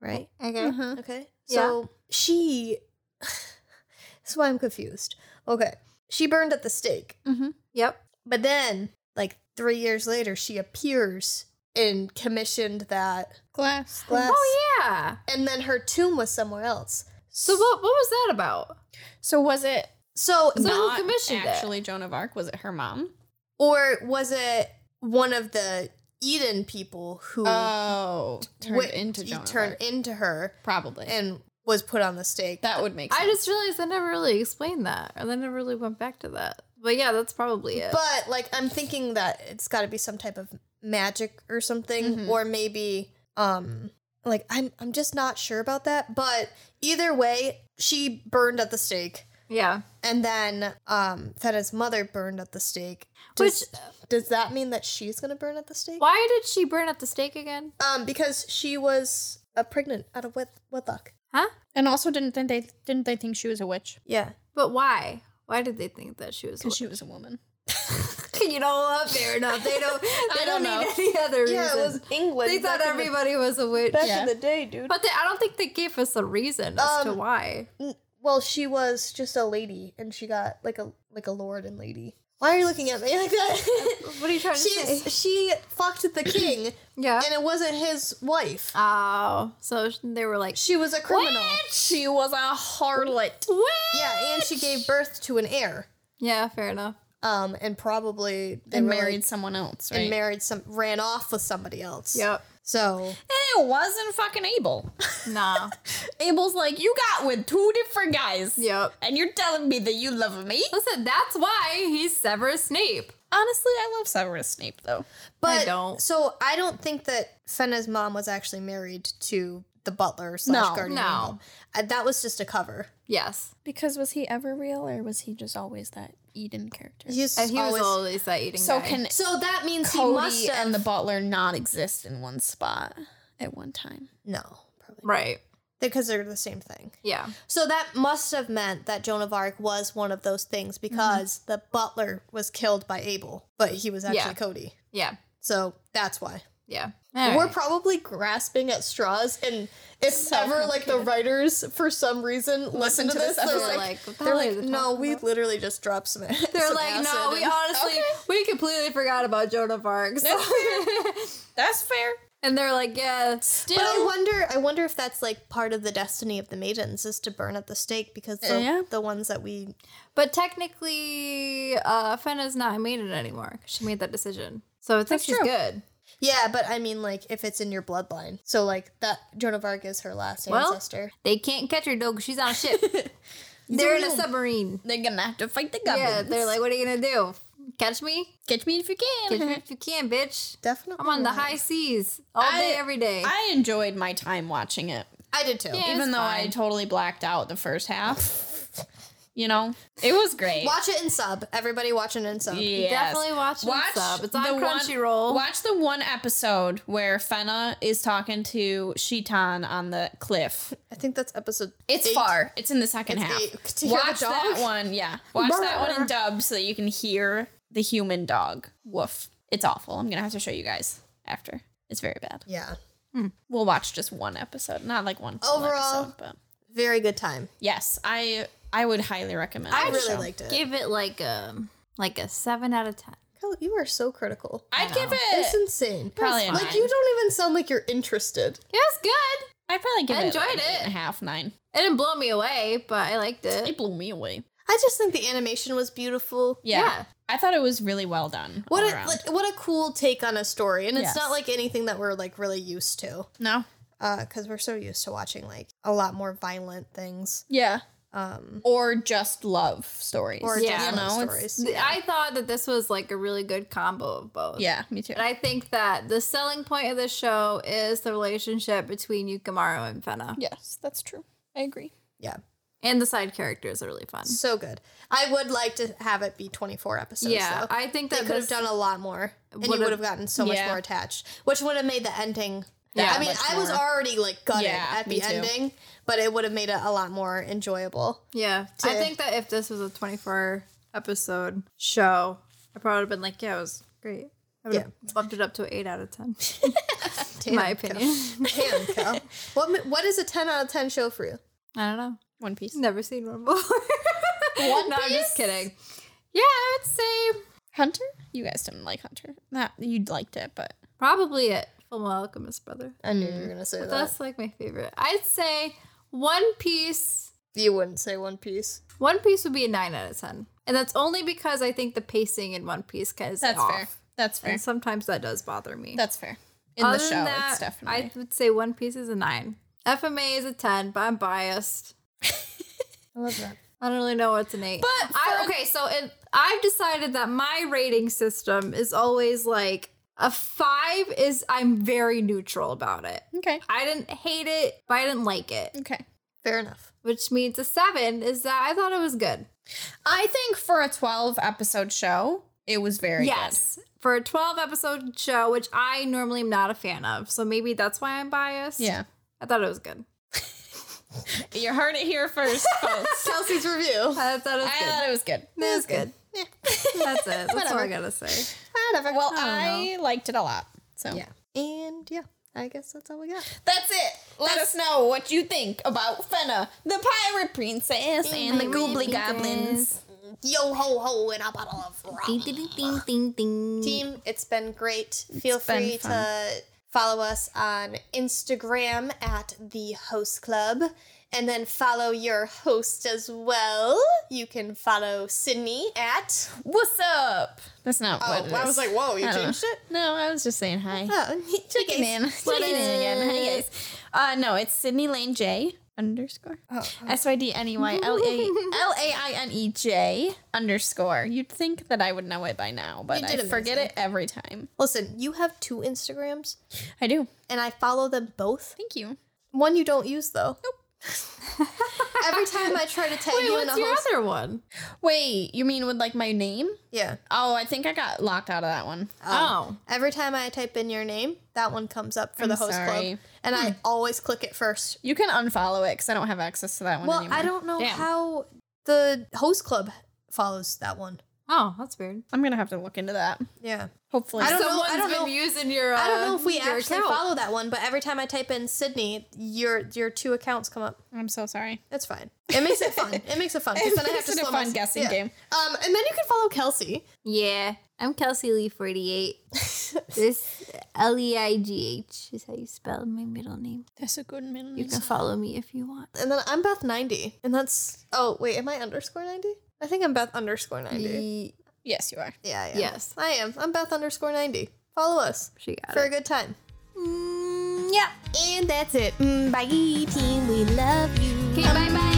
right? Okay. Okay. Yeah. So she. That's why I'm confused. Okay. She burned at the stake, mm-hmm. Yep. but then, like three years later, she appears and commissioned that Glass. glass. Oh yeah. And then her tomb was somewhere else. So what what was that about? So was it So, So who commissioned it? actually Joan of Arc? Was it her mom? or was it one of the Eden people who Oh, turned went- into Joan turned into her Probably. and was put on the stake? that would make sense. I just realized I never really explained that, or they never really went back to that. But yeah, that's probably it. But like I'm thinking that it's got to be some type of magic or something Mhm. or maybe um like I'm I'm just not sure about that, but either way, she burned at the stake yeah, and then um Fena's mother burned at the stake. which Does, does that mean that she's going to burn at the stake? why did she burn at the stake again? Um because she was uh, pregnant out of wed- wedlock. Huh? and also didn't think they didn't they think she was a witch Yeah. But why? Why did they think that she was? because she was a woman. you know what? Fair enough. They don't. They I don't, don't need any other reason. Yeah, it was England. they thought back in the- everybody was a witch. back Yeah. in the day, dude. But they, I don't think they gave us a reason as to Um, why. N- Well, she was just a lady, and she got like a like a lord and lady. Why are you looking at me like that? What are you trying to She's, say? she she fucked the king, Yeah. and it wasn't his wife. Oh, so they were like, She was a criminal. She was a harlot. Yeah, and she gave birth to an heir. Yeah, fair enough. Um, and probably And married like- someone else, and married some ran off with somebody else. Yep. So and it wasn't fucking Abel. Nah. Abel's like, you got with two different guys. yep. And you're telling me that you love me? Listen, that's why he's Severus Snape. Honestly, I love Severus Snape though. but I don't. So I don't think that Fena's mom was actually married to the butler slash No. guardian. No. angel. Uh, that was just a cover. Yes. Because was he ever real or was he just always that Eden character? He's And he always, was always that eating So guy. can so that means he must Cody have and the butler not exist in one spot at one time? no probably Right. because they're the same thing. Yeah. So that must have meant that Joan of Arc was one of those things mm-hmm. because the butler was killed by Abel, but he was actually Yeah. Cody. Yeah. So that's why. Yeah. We're probably grasping at straws, and if So ever like the writers for some reason listen, to, to this, this they're like, like, they're like, no, we about?" literally just dropped some. They're like, no, we honestly, we completely forgot about Joan of Arc. so- That's fair. and they're like, yeah, Still, But I wonder, I wonder if that's like part of the destiny of the maidens is to burn at the stake because the, Yeah. the ones that we But technically, uh, Fenna's not a maiden anymore she made that decision. So I think That's she's good. Yeah, but I mean, like, if it's in your bloodline. So, like, that Joan of Arc is her last Well, ancestor. They can't catch her though 'cause she's on a ship. they're in a submarine. they're gonna have to fight the government. Yeah, they're like, what are you gonna do? Catch me? catch me if you can. Catch me if you can, bitch. Definitely. I'm on the high seas all I- day, every day. I enjoyed my time watching it, I did too. Yeah. even though I totally blacked out the first half. You know, it was great. Watch it in sub. Everybody watch it in sub. Yes. Definitely watch it in sub. It's on the one- Crunchyroll. Watch the one episode where Fena is talking to Shitan on the cliff. I think that's episode. It's eight. far. It's in the second It's half. eight. To hear the Watch that one. Yeah. Watch that one in dub so that you can hear the human dog. Woof. It's awful. I'm gonna have to show you guys after. It's very bad. Yeah. Hmm. We'll watch just one episode, not like one Overall- episode, but Very good time. yes, I I would highly recommend. I really show. liked it. Give it like a like a seven out of ten. Kyle, you are so critical. I'd give it. It's insane. probably a like nine. you don't even sound like you're interested. It was good. I'd probably give I it enjoyed like it. eight and a half, nine. It didn't blow me away, but I liked it. It blew me away. I just think the animation was beautiful. Yeah. Yeah. I thought it was really well done. What a like, what a cool take on a story, and it's Yes. not like anything that we're like really used to, no. Uh, because we're so used to watching like a lot more violent things. Yeah. Um, Or just love stories. or Yeah. just You love know, stories. Th- I thought that this was like a really good combo of both. Yeah, me too. And I think that the selling point of this show is the relationship between Yukimaru and Fena. Yes, that's true. I agree. Yeah, And the side characters are really fun. so good. I would like to have it be 24 episodes. yeah, though. I think they that could have done a lot more, and you would've- gotten so much more attached, which would have made the ending. Yeah, I mean, I was already like gutted Yeah, at the too. But it would have made it a lot more enjoyable. Yeah. I think that if this was a 24 episode show, I probably would have been like, yeah, it was great. I would have bumped it up to an 8 out of 10, in my Damn, opinion. Damn, Cal. what what is a 10 out of 10 show for you? I don't know. One Piece. Never seen one before. One no, I'm just kidding. Yeah, I would say Hunter? You guys didn't like Hunter. Not you liked it, but Probably it. Full Alchemist Brother. I knew you were gonna say that. That's like my favorite. I'd say One Piece. You wouldn't say One Piece. One Piece would be a nine out of ten, and that's only because I think the pacing in One Piece kind of That's off. fair. That's fair. And sometimes that does bother me. That's fair. In Other the show, that, it's definitely. I would say One Piece is a nine. FMA is a ten, but I'm biased. I love that. I don't really know what's an eight. But I, okay, so it, I've decided that my rating system is always like a five is I'm very neutral about it. okay. I didn't hate it, but I didn't like it. Okay. Fair enough. Which means a seven is that I thought it was good. I think for a 12 episode show, it was very yes. For a 12 episode show, which I normally am not a fan of. So maybe that's why I'm biased. Yeah. I thought it was good. You heard it here first, folks. Kelsey's review. I thought it was I good. thought it was good. It was good. Yeah. That's it. That's all. I gotta say. Whatever. Well, I I, liked it a lot. So yeah. And yeah, I guess that's all we got. that's it. Let us know what you think about Fena, the pirate princess, and the goobly goblins. Yo ho ho and a bottle of rum. ding, ding, ding, ding. Team, it's been great. Feel been free fun. to follow us on Instagram at the Host Club. And then follow your host as well. You can follow Sydney at. What's up? That's not Oh, what it is. I was like, whoa, you changed know. it? No, I was just saying hi. Oh, Checking in. Checking in again. Hi guys. Uh, no, it's Sydney Lane J underscore. Oh, S Y D N E Y L A L A I N E J underscore. You'd think that I would know it by now, but I forget it every time. Listen, you have two Instagrams, I do. and I follow them both. Thank you. One you don't use though. Nope. Every time I try to tag Wait, you in what's a your host, other one? Wait, you mean with like my name? yeah. Oh, I think I got locked out of that one. Oh. oh. Every time I type in your name, that one comes up for the I'm host sorry. club, and I hmm. always click it first. You can unfollow it because I don't have access to that one Well, anymore. I don't know Damn. how the host club follows that one. Oh, that's weird. I'm gonna have to look into that. Yeah. Hopefully, I don't know- I don't been know- using your. Uh, I don't know if we your actually account. follow that one, but every time I type in Sydney, your your two accounts come up. I'm so sorry. It's fine. It makes it fun. It makes it fun. 'cause It then I have makes to it a fun my- guessing yeah. game. Um, and then you can follow Kelsey. Yeah, I'm Kelsey Leigh 48. this L E I G H is how you spell my middle name. That's a good middle name. You can follow me if you want. And then I'm Beth ninety, and that's oh wait, am I underscore ninety? I think I'm Beth underscore ninety. Yes, you are. Yeah, yeah. Yes. I am. I'm Beth underscore ninety. Follow us She got it. for a good time. Mm, yeah. And that's it. Mm, bye, team. We love you. Okay, bye bye.